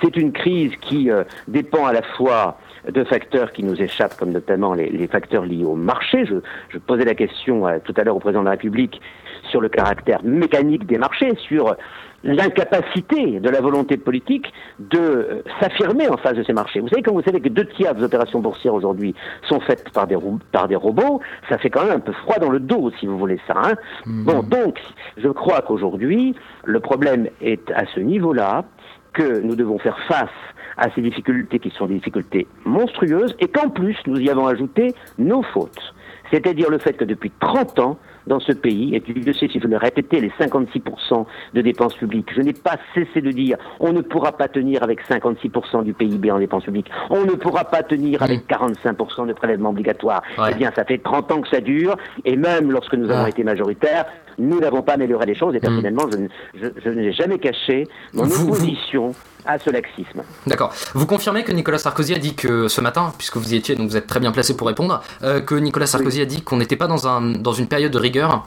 [SPEAKER 4] C'est une crise qui dépend à la fois de facteurs qui nous échappent, comme notamment les, les facteurs liés au marché. Je, je posais la question tout à l'heure au président de la République sur le caractère mécanique des marchés, sur l'incapacité de la volonté politique de euh, s'affirmer en face de ces marchés. Vous savez, quand vous savez que deux tiers des opérations boursières aujourd'hui sont faites par des, par des robots, ça fait quand même un peu froid dans le dos, si vous voulez ça. Hein mmh. Bon, donc, je crois qu'aujourd'hui, le problème est à ce niveau-là, que nous devons faire face à ces difficultés qui sont des difficultés monstrueuses, et qu'en plus, nous y avons ajouté nos fautes C'est-à-dire le fait que depuis 30 ans, dans ce pays, et je sais si je le répéter, les 56% de dépenses publiques. Je n'ai pas cessé de dire, on ne pourra pas tenir avec 56% du PIB en dépenses publiques. On ne pourra pas tenir avec 45% de prélèvements obligatoires. Eh bien, ça fait 30 ans que ça dure, et même lorsque nous avons été majoritaires, nous n'avons pas amélioré les choses, et personnellement, je, je, n'ai jamais caché mon opposition à ce laxisme.
[SPEAKER 1] D'accord. Vous confirmez que Nicolas Sarkozy a dit que ce matin, puisque vous y étiez, donc vous êtes très bien placé pour répondre, euh, que Nicolas Sarkozy a dit qu'on n'était pas dans, un, dans une période de rigueur?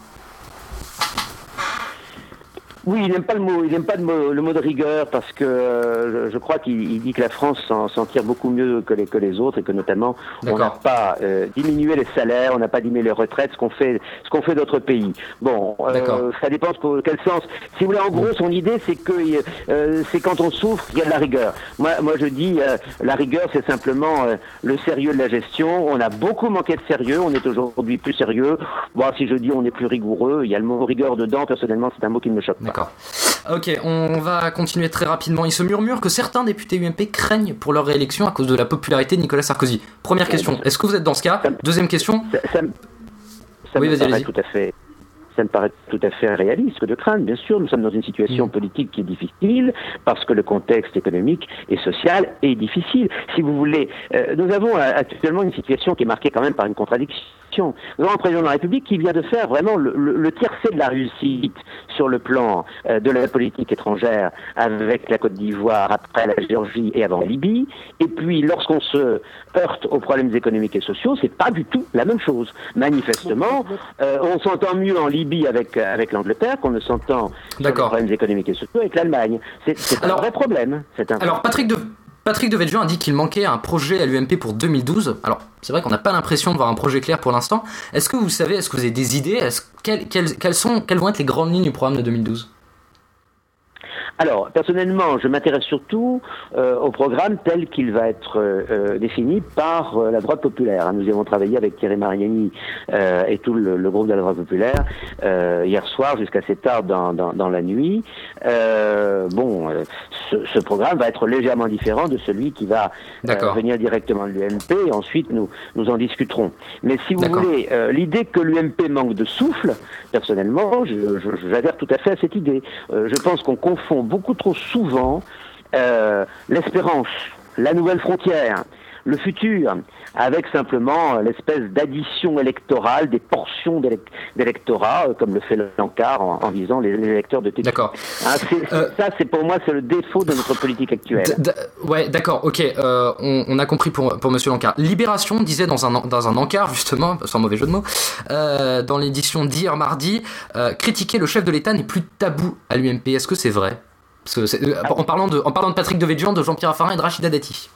[SPEAKER 4] Oui, il n'aime pas le mot, il n'aime pas le mot, de rigueur parce que euh, je, crois qu'il dit que la France s'en tire beaucoup mieux que les, que les autres et que notamment on n'a pas euh, diminué les salaires, on n'a pas diminué les retraites, ce qu'on fait, ce qu'on fait d'autres pays. Bon, euh, ça dépend de quel sens. Si vous voulez, en gros, son idée, c'est que c'est quand on souffre, il y a de la rigueur. Moi, moi, je dis, la rigueur, c'est simplement le sérieux de la gestion. On a beaucoup manqué de sérieux, on est aujourd'hui plus sérieux. Bon, si je dis on est plus rigoureux, il y a le mot rigueur dedans. Personnellement, c'est un mot qui ne me choque pas.
[SPEAKER 1] D'accord. Ok, on va continuer très rapidement. Il se murmure que certains députés UMP craignent pour leur réélection à cause de la popularité de Nicolas Sarkozy. Première question, est-ce que vous êtes dans ce cas Deuxième question.
[SPEAKER 4] Ça, oui, vas-y, tout à fait ça me paraît tout à fait réaliste de craindre. Bien sûr, nous sommes dans une situation mm. politique qui est difficile parce que le contexte économique et social est difficile. Si vous voulez, euh, nous avons euh, actuellement une situation qui est marquée quand même par une contradiction. Nous avons un président de la République qui vient de faire vraiment le, le, tiercé de la réussite sur le plan euh, de la politique étrangère avec la Côte d'Ivoire, après la Géorgie et avant la Libye. Et puis, lorsqu'on se heurte aux problèmes économiques et sociaux, c'est pas du tout la même chose. Manifestement, on s'entend mieux en Libye avec, euh, avec l'Angleterre qu'on ne s'entend sur les problèmes économiques et sociaux avec l'Allemagne. C'est un vrai problème.
[SPEAKER 1] Un alors, Patrick de. Patrick Devedjian a dit qu'il manquait un projet à l'UMP pour 2012. Alors, c'est vrai qu'on n'a pas l'impression de voir un projet clair pour l'instant. Est-ce que vous savez, est-ce que vous avez des idées? Sont, quelles vont être les grandes lignes du programme de 2012
[SPEAKER 4] alors, personnellement, je m'intéresse surtout euh, au programme tel qu'il va être euh, euh, défini par la droite populaire. Nous y avons travaillé avec Thierry Mariani et tout le, groupe de la droite populaire hier soir jusqu'à assez tard dans, dans, la nuit. bon, ce, programme va être légèrement différent de celui qui va venir directement de l'UMP et ensuite nous, nous en discuterons. Mais si vous voulez, l'idée que l'UMP manque de souffle, personnellement, j'adhère tout à fait à cette idée. je pense qu'on confond beaucoup trop souvent euh, l'espérance, la nouvelle frontière, le futur, avec simplement l'espèce d'addition électorale des portions d'électorat, euh, comme le fait l'encart en, visant les, électeurs de TTI.
[SPEAKER 1] D'accord.
[SPEAKER 4] Hein, euh, ça, c'est pour moi, c'est le défaut de notre politique actuelle.
[SPEAKER 1] Ouais, d'accord, ok, on, a compris pour, pour Monsieur Lancard. Libération disait dans un, dans un encart, justement, sans mauvais jeu de mots, dans l'édition d'hier mardi, critiquer le chef de l'État n'est plus tabou à l'UMP. Est-ce que c'est vrai? Euh, en, parlant de, en parlant de Patrick Devedjian, de Jean-Pierre Raffarin et de Rachida Dati.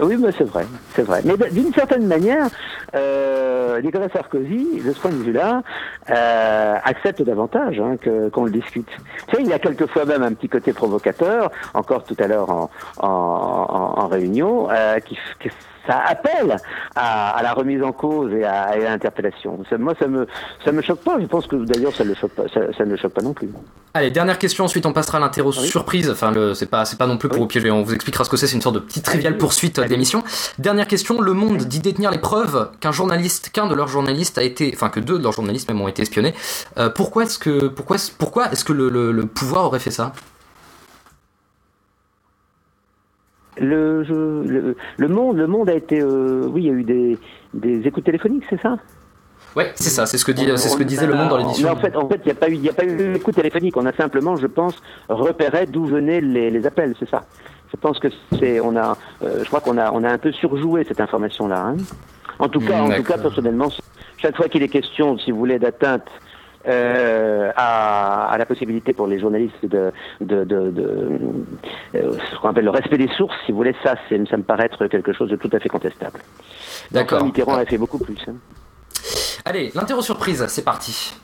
[SPEAKER 4] Oui, mais c'est vrai, c'est vrai. Mais d'une certaine manière, euh, Nicolas Sarkozy, de ce point de vue-là, euh, accepte davantage hein, qu'on le discute. Tu sais, il y a quelquefois même un petit côté provocateur, encore tout à l'heure en, en, réunion, qui, qui ça appelle à, la remise en cause et à, l'interpellation. Moi, ça me, ça me choque pas. Je pense que d'ailleurs, ça, ne choque pas, ça, ne le choque pas non plus.
[SPEAKER 1] Allez, dernière question. Ensuite, on passera à l'interro surprise. Enfin, c'est pas, c'est pas non plus pour vous piéger. On vous expliquera ce que c'est. C'est une sorte de petite triviale poursuite d'émission. Dernière question. Le Monde dit détenir les preuves qu'un journaliste, qu'un de leurs journalistes a été, enfin que deux de leurs journalistes même ont été espionnés. Euh, pourquoi est-ce que, pourquoi, pourquoi est-ce que le pouvoir aurait fait ça?
[SPEAKER 4] Le, le, monde, le monde a été, euh, oui, il y a eu des, des écoutes téléphoniques, c'est ça?
[SPEAKER 1] Ouais, c'est ça, c'est ce que, dit, c'est ce que disait le monde dans l'édition.
[SPEAKER 4] Mais en fait, en fait, il n'y a pas eu, il a pas eu d'écoute téléphonique. On a simplement, je pense, repéré d'où venaient les, les appels, c'est ça? Je pense que c'est, on a, euh, je crois qu'on a, on a un peu surjoué cette information-là. Hein. En tout cas, en tout cas, personnellement, chaque fois qu'il est question, si vous voulez, d'atteinte euh, à, à, la possibilité pour les journalistes de, de, de, de euh, ce qu'on appelle le respect des sources, si vous voulez, ça, ça me paraît être quelque chose de tout à fait contestable. D'accord. Mitterrand a fait beaucoup plus. Hein.
[SPEAKER 1] Allez, l'interro surprise, c'est parti.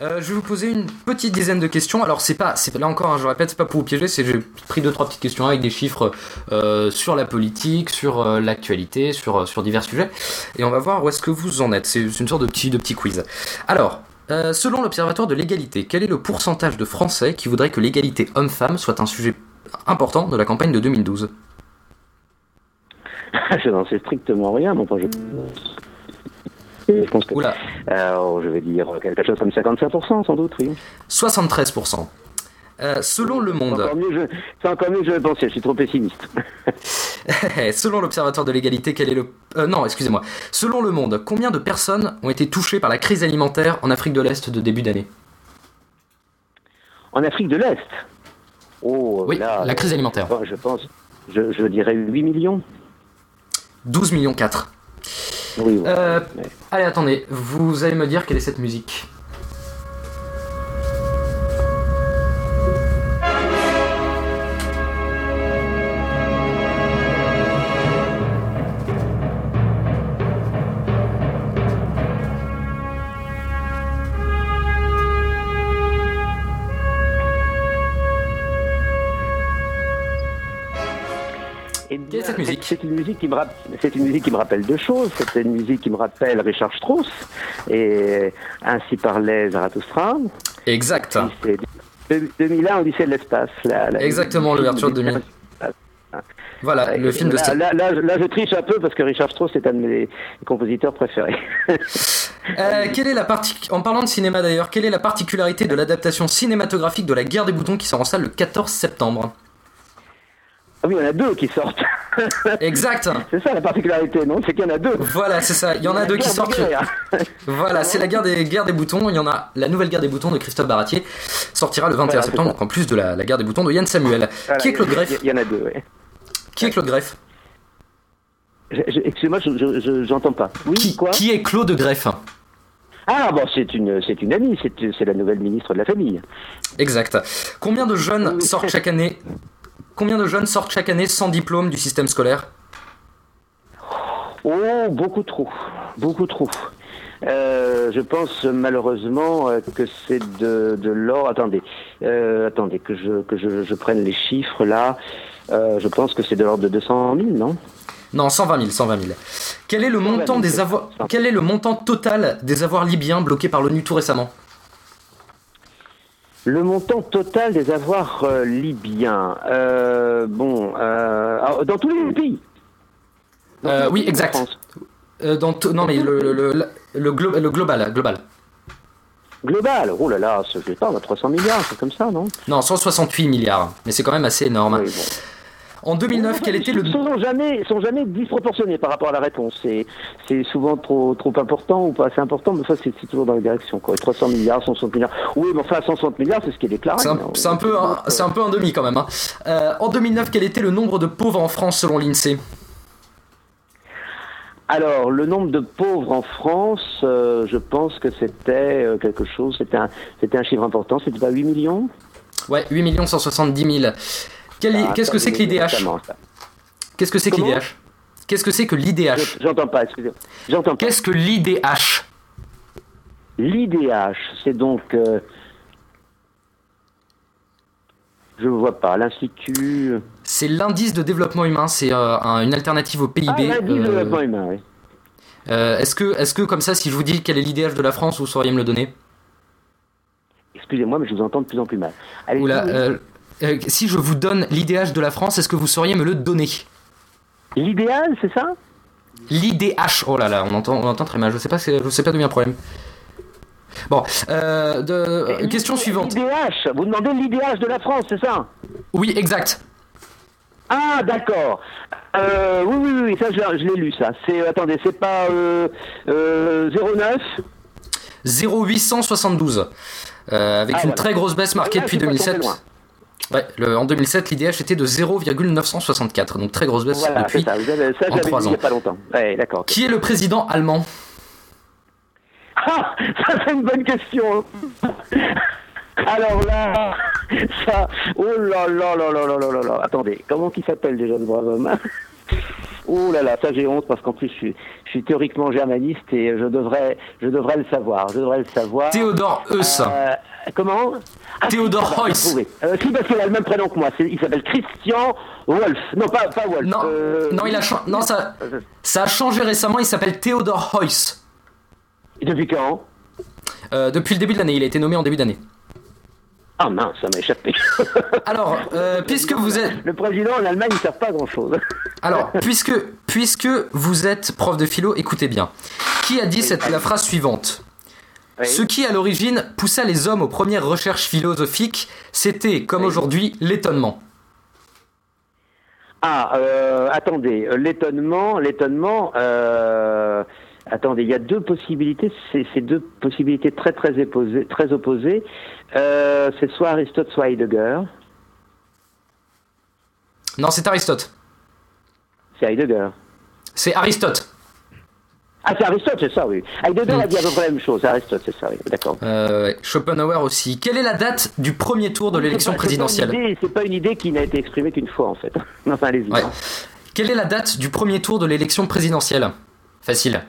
[SPEAKER 1] Euh, je vais vous poser une petite dizaine de questions. Alors c'est pas, c'est là encore, hein, je répète, c'est pas pour vous piéger. C'est j'ai pris deux trois petites questions avec des chiffres euh, sur la politique, sur euh, l'actualité, sur sur divers sujets, et on va voir où est-ce que vous en êtes. C'est une sorte de petit de petit quiz. Alors selon l'Observatoire de l'égalité, quel est le pourcentage de Français qui voudraient que l'égalité homme-femme soit un sujet important de la campagne de 2012
[SPEAKER 4] Je n'en sais strictement rien, mais enfin, je... je pense que.
[SPEAKER 1] Oula,
[SPEAKER 4] Euh, je vais dire quelque chose comme 55%, sans doute, oui.
[SPEAKER 1] 73%. Euh, selon Le Monde,
[SPEAKER 4] c'est encore mieux que je le pensais, je suis trop pessimiste.
[SPEAKER 1] selon l'Observatoire de l'égalité, quel est le... euh, non, excusez-moi. Selon Le Monde, combien de personnes ont été touchées par la crise alimentaire en Afrique de l'Est de début d'année?
[SPEAKER 4] En Afrique de l'Est? Oh,
[SPEAKER 1] Oui,
[SPEAKER 4] là,
[SPEAKER 1] la crise alimentaire.
[SPEAKER 4] Je pense, je, je dirais 8 millions.
[SPEAKER 1] 12 millions 4. Euh, allez, attendez, vous allez me dire quelle est cette musique
[SPEAKER 4] C'est une musique qui me c'est une musique qui me rappelle deux choses. C'est une musique qui me rappelle Richard Strauss et ainsi parlait Zarathustra.
[SPEAKER 1] Exact.
[SPEAKER 4] C'est de- 2001 Odyssée de l'espace.
[SPEAKER 1] Exactement, l'ouverture de 2000. Voilà, le film de
[SPEAKER 4] là, là, là, je- là, je triche un peu parce que Richard Strauss est un de mes compositeurs préférés.
[SPEAKER 1] Euh, quelle est la partie En parlant de cinéma d'ailleurs, quelle est la particularité de l'adaptation cinématographique de La Guerre des Boutons qui sort en salle le 14 septembre?
[SPEAKER 4] Oui, il y en a deux qui sortent.
[SPEAKER 1] Exact
[SPEAKER 4] c'est ça la particularité, non? C'est qu'il y en a deux.
[SPEAKER 1] Voilà, c'est ça. Il y en a deux qui sortent. Voilà, c'est la guerre des, guerre des boutons. Il y en a la nouvelle guerre des boutons de Christophe Baratier sortira le 21
[SPEAKER 4] Voilà, c'est
[SPEAKER 1] septembre, donc en plus de la, la guerre des boutons de Yann Samuel.
[SPEAKER 4] Voilà,
[SPEAKER 1] qui est Claude Greff?
[SPEAKER 4] Il y en a deux, oui.
[SPEAKER 1] Qui est Claude Greff?
[SPEAKER 4] Excusez-moi, je- je- je- j'entends pas. Oui,
[SPEAKER 1] qui,
[SPEAKER 4] quoi?
[SPEAKER 1] qui est Claude Greff?
[SPEAKER 4] Ah, bon, c'est une, c'est une amie, c'est, c'est la nouvelle ministre de la Famille.
[SPEAKER 1] Exact. Combien de jeunes sortent chaque année? Combien de jeunes sortent chaque année sans diplôme du système scolaire?
[SPEAKER 4] Oh, beaucoup trop. Beaucoup trop. Euh, je pense malheureusement euh, que c'est de, de l'or. Attendez, euh, attendez que je que je, je prenne les chiffres là. Euh, je pense que c'est de l'ordre de 200 000, non?
[SPEAKER 1] Non, 120 000, 120 000. Quel est le
[SPEAKER 4] 120 000,
[SPEAKER 1] montant des avoirs. Quel est le montant total des avoirs libyens bloqués par l'ONU tout récemment?
[SPEAKER 4] Le montant total des avoirs euh, libyens. Euh, bon, euh, ah, dans tous les pays. Dans
[SPEAKER 1] Euh,
[SPEAKER 4] tous les
[SPEAKER 1] oui,
[SPEAKER 4] pays
[SPEAKER 1] exact. Euh, dans Non, mais le, le, le, le glo- le global, global.
[SPEAKER 4] Global. Oh là là, je sais pas, on a 300 milliards, c'est comme ça, non?
[SPEAKER 1] Non, 168 milliards, mais c'est quand même assez énorme.
[SPEAKER 4] Oui, bon.
[SPEAKER 1] En 2009, quel était le
[SPEAKER 4] Ils sont jamais, sont jamais disproportionnés par rapport à la réponse. C'est, c'est souvent trop, trop important ou pas assez important, mais ça, c'est, toujours dans la direction. Quoi. 300 milliards, 160 milliards. Oui, mais enfin, 160 milliards, c'est ce qui est déclaré.
[SPEAKER 1] C'est un,
[SPEAKER 4] hein.
[SPEAKER 1] peu un, c'est un peu un demi quand même. hein. Euh, en 2009, quel était le nombre de pauvres en France selon l'INSEE
[SPEAKER 4] Alors, le nombre de pauvres en France, euh, je pense que c'était euh, quelque chose, c'était un, c'était un chiffre important. C'était pas 8 millions?
[SPEAKER 1] Ouais, 8 170 000.
[SPEAKER 4] Ah,
[SPEAKER 1] Qu'est-ce que c'est que l'IDH. Qu'est-ce que c'est que l'IDH Qu'est-ce que c'est que l'IDH
[SPEAKER 4] Je- J'entends pas, excusez-moi. J'entends.
[SPEAKER 1] Qu'est-ce que l'IDH
[SPEAKER 4] L'IDH, c'est donc. euh, je ne vois pas. L'Institut.
[SPEAKER 1] C'est l'indice de développement humain, c'est euh, un- une alternative au PIB.
[SPEAKER 4] Ah, l'indice de
[SPEAKER 1] euh,
[SPEAKER 4] développement humain, oui.
[SPEAKER 1] euh, Est-ce que, est que comme ça, si je vous dis quel est l'IDH de la France, vous sauriez me le donner?
[SPEAKER 4] Excusez-moi, mais je vous entends de plus en plus mal. Allez,
[SPEAKER 1] Oula, euh, si je vous donne l'IDH de la France, est-ce que vous sauriez me le donner?
[SPEAKER 4] L'idéal, c'est ça?
[SPEAKER 1] L'IDH, oh là là, on entend, on entend très mal, je sais pas, je sais pas d'où vient le problème. Bon, euh, de, euh, question suivante.
[SPEAKER 4] L'IDH, vous demandez l'IDH de la France, c'est ça?
[SPEAKER 1] Oui, exact.
[SPEAKER 4] Ah, d'accord. Euh, oui, oui, oui, ça, je, l'ai- je l'ai lu, ça. C'est, attendez, c'est pas euh, euh, 09
[SPEAKER 1] 0872. Euh, avec
[SPEAKER 4] Ah,
[SPEAKER 1] une
[SPEAKER 4] voilà.
[SPEAKER 1] très grosse baisse marquée
[SPEAKER 4] Ah,
[SPEAKER 1] depuis
[SPEAKER 4] c'est pas tombé
[SPEAKER 1] 2007. Ouais, le- en 2007, l'IDH était de 0,964, donc très grosse baisse
[SPEAKER 4] Voilà,
[SPEAKER 1] depuis.
[SPEAKER 4] ça. Vous avez, ça,
[SPEAKER 1] en
[SPEAKER 4] il
[SPEAKER 1] ans.
[SPEAKER 4] a pas longtemps. Ouais, d'accord.
[SPEAKER 1] Qui est le président allemand?
[SPEAKER 4] Ah, ça c'est une bonne question. Alors là, ça, oh là là là là là là là là. Attendez, comment qu'il s'appelle déjà le brave homme? Oh là là, ça j'ai honte parce qu'en plus je suis, je suis théoriquement germaniste et je devrais, je devrais le savoir. Je devrais le savoir.
[SPEAKER 1] Théodore Heuss.
[SPEAKER 4] Euh, comment? Ah,
[SPEAKER 1] Théodore
[SPEAKER 4] si,
[SPEAKER 1] Heuss.
[SPEAKER 4] Euh, si, parce qu'il a le même prénom que moi. Il s'appelle Christian Wolf. Non, pas, pas Wolf.
[SPEAKER 1] Non,
[SPEAKER 4] Euh,
[SPEAKER 1] non, il a non, ça, ça a changé récemment, il s'appelle Théodore Heuss.
[SPEAKER 4] Depuis quand?
[SPEAKER 1] Euh, depuis le début de l'année, il a été nommé en début d'année.
[SPEAKER 4] Ah mince, ça m'a échappé.
[SPEAKER 1] Alors, euh, puisque vous êtes...
[SPEAKER 4] Le président en Allemagne, ne sert pas grand-chose.
[SPEAKER 1] Alors, puisque, puisque vous êtes prof de philo, écoutez bien. Qui a dit cette, la phrase suivante
[SPEAKER 4] Oui.
[SPEAKER 1] Ce qui, à l'origine, poussa les hommes aux premières recherches philosophiques, c'était, comme
[SPEAKER 4] Oui.
[SPEAKER 1] aujourd'hui, l'étonnement.
[SPEAKER 4] Ah, euh, attendez, euh, l'étonnement, l'étonnement. Euh, attendez, il y a deux possibilités. C'est deux possibilités très très opposées. Très opposées. Euh, c'est soit Aristote, soit Heidegger.
[SPEAKER 1] Non, c'est Aristote.
[SPEAKER 4] C'est Heidegger.
[SPEAKER 1] C'est Aristote.
[SPEAKER 4] Ah, c'est Aristote, c'est ça, oui. Heidegger a dit à peu près la même chose. Aristote, c'est ça, oui. D'accord.
[SPEAKER 1] Euh. Schopenhauer aussi. Quelle est la date du premier tour de l'élection présidentielle
[SPEAKER 4] C'est pas une idée qui n'a été exprimée qu'une fois, en fait. enfin, allez-y.
[SPEAKER 1] Ouais. Quelle est la date du premier tour de l'élection présidentielle? Facile.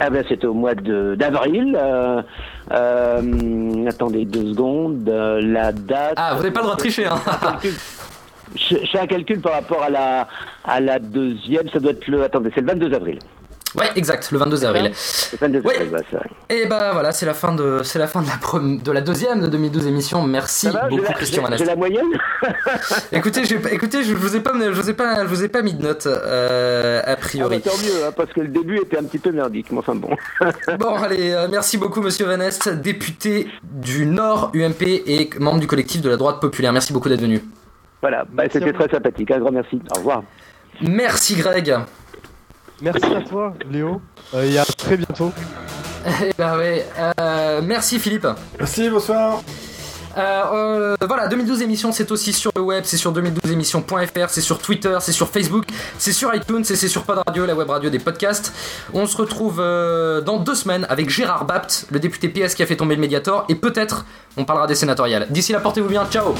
[SPEAKER 4] Ah ben c'était au mois de d'avril. Euh, euh, attendez deux secondes. euh, la date.
[SPEAKER 1] Ah, vous n'avez pas le droit de tricher, hein
[SPEAKER 4] je fais un calcul par rapport à la à la deuxième. Ça doit être le. Attendez, c'est le 22 avril.
[SPEAKER 1] Ouais, exact, le 22 avril.
[SPEAKER 4] Le 22
[SPEAKER 1] Oui.
[SPEAKER 4] avril, bah, c'est vrai.
[SPEAKER 1] Et bah voilà, c'est la fin de c'est la fin de la prom- de la deuxième de 2012 émission. Merci
[SPEAKER 4] Ça va,
[SPEAKER 1] beaucoup
[SPEAKER 4] la-
[SPEAKER 1] Christian
[SPEAKER 4] j'ai- la moyenne.
[SPEAKER 1] Écoutez, écoutez, je vous ai pas je vous ai pas je vous ai pas mis de note euh, a
[SPEAKER 4] Ah,
[SPEAKER 1] priori.
[SPEAKER 4] bah, tant mieux, hein, parce que le début était un petit peu merdique. Mais enfin bon.
[SPEAKER 1] Bon, allez, euh, merci beaucoup, monsieur Van Est, député du Nord UMP et membre du collectif de la droite populaire. Merci beaucoup d'être venu.
[SPEAKER 4] voilà, bah, c'était très sympathique. Un grand merci. Au revoir.
[SPEAKER 1] Merci, Greg.
[SPEAKER 2] Merci à toi, Léo. Euh, et à très bientôt.
[SPEAKER 1] Eh bah ouais, euh, merci, Philippe.
[SPEAKER 3] Merci, bonsoir.
[SPEAKER 1] Euh, euh, voilà, 2012 émissions, c'est aussi sur le web, c'est sur 2012émissions.fr, c'est sur Twitter, c'est sur Facebook, c'est sur iTunes et c'est sur Pod Radio, la web radio des podcasts. On se retrouve euh, dans deux semaines avec Gérard Bapt, le député PS qui a fait tomber le Mediator, et peut-être on parlera des sénatoriales. D'ici là, portez-vous bien, ciao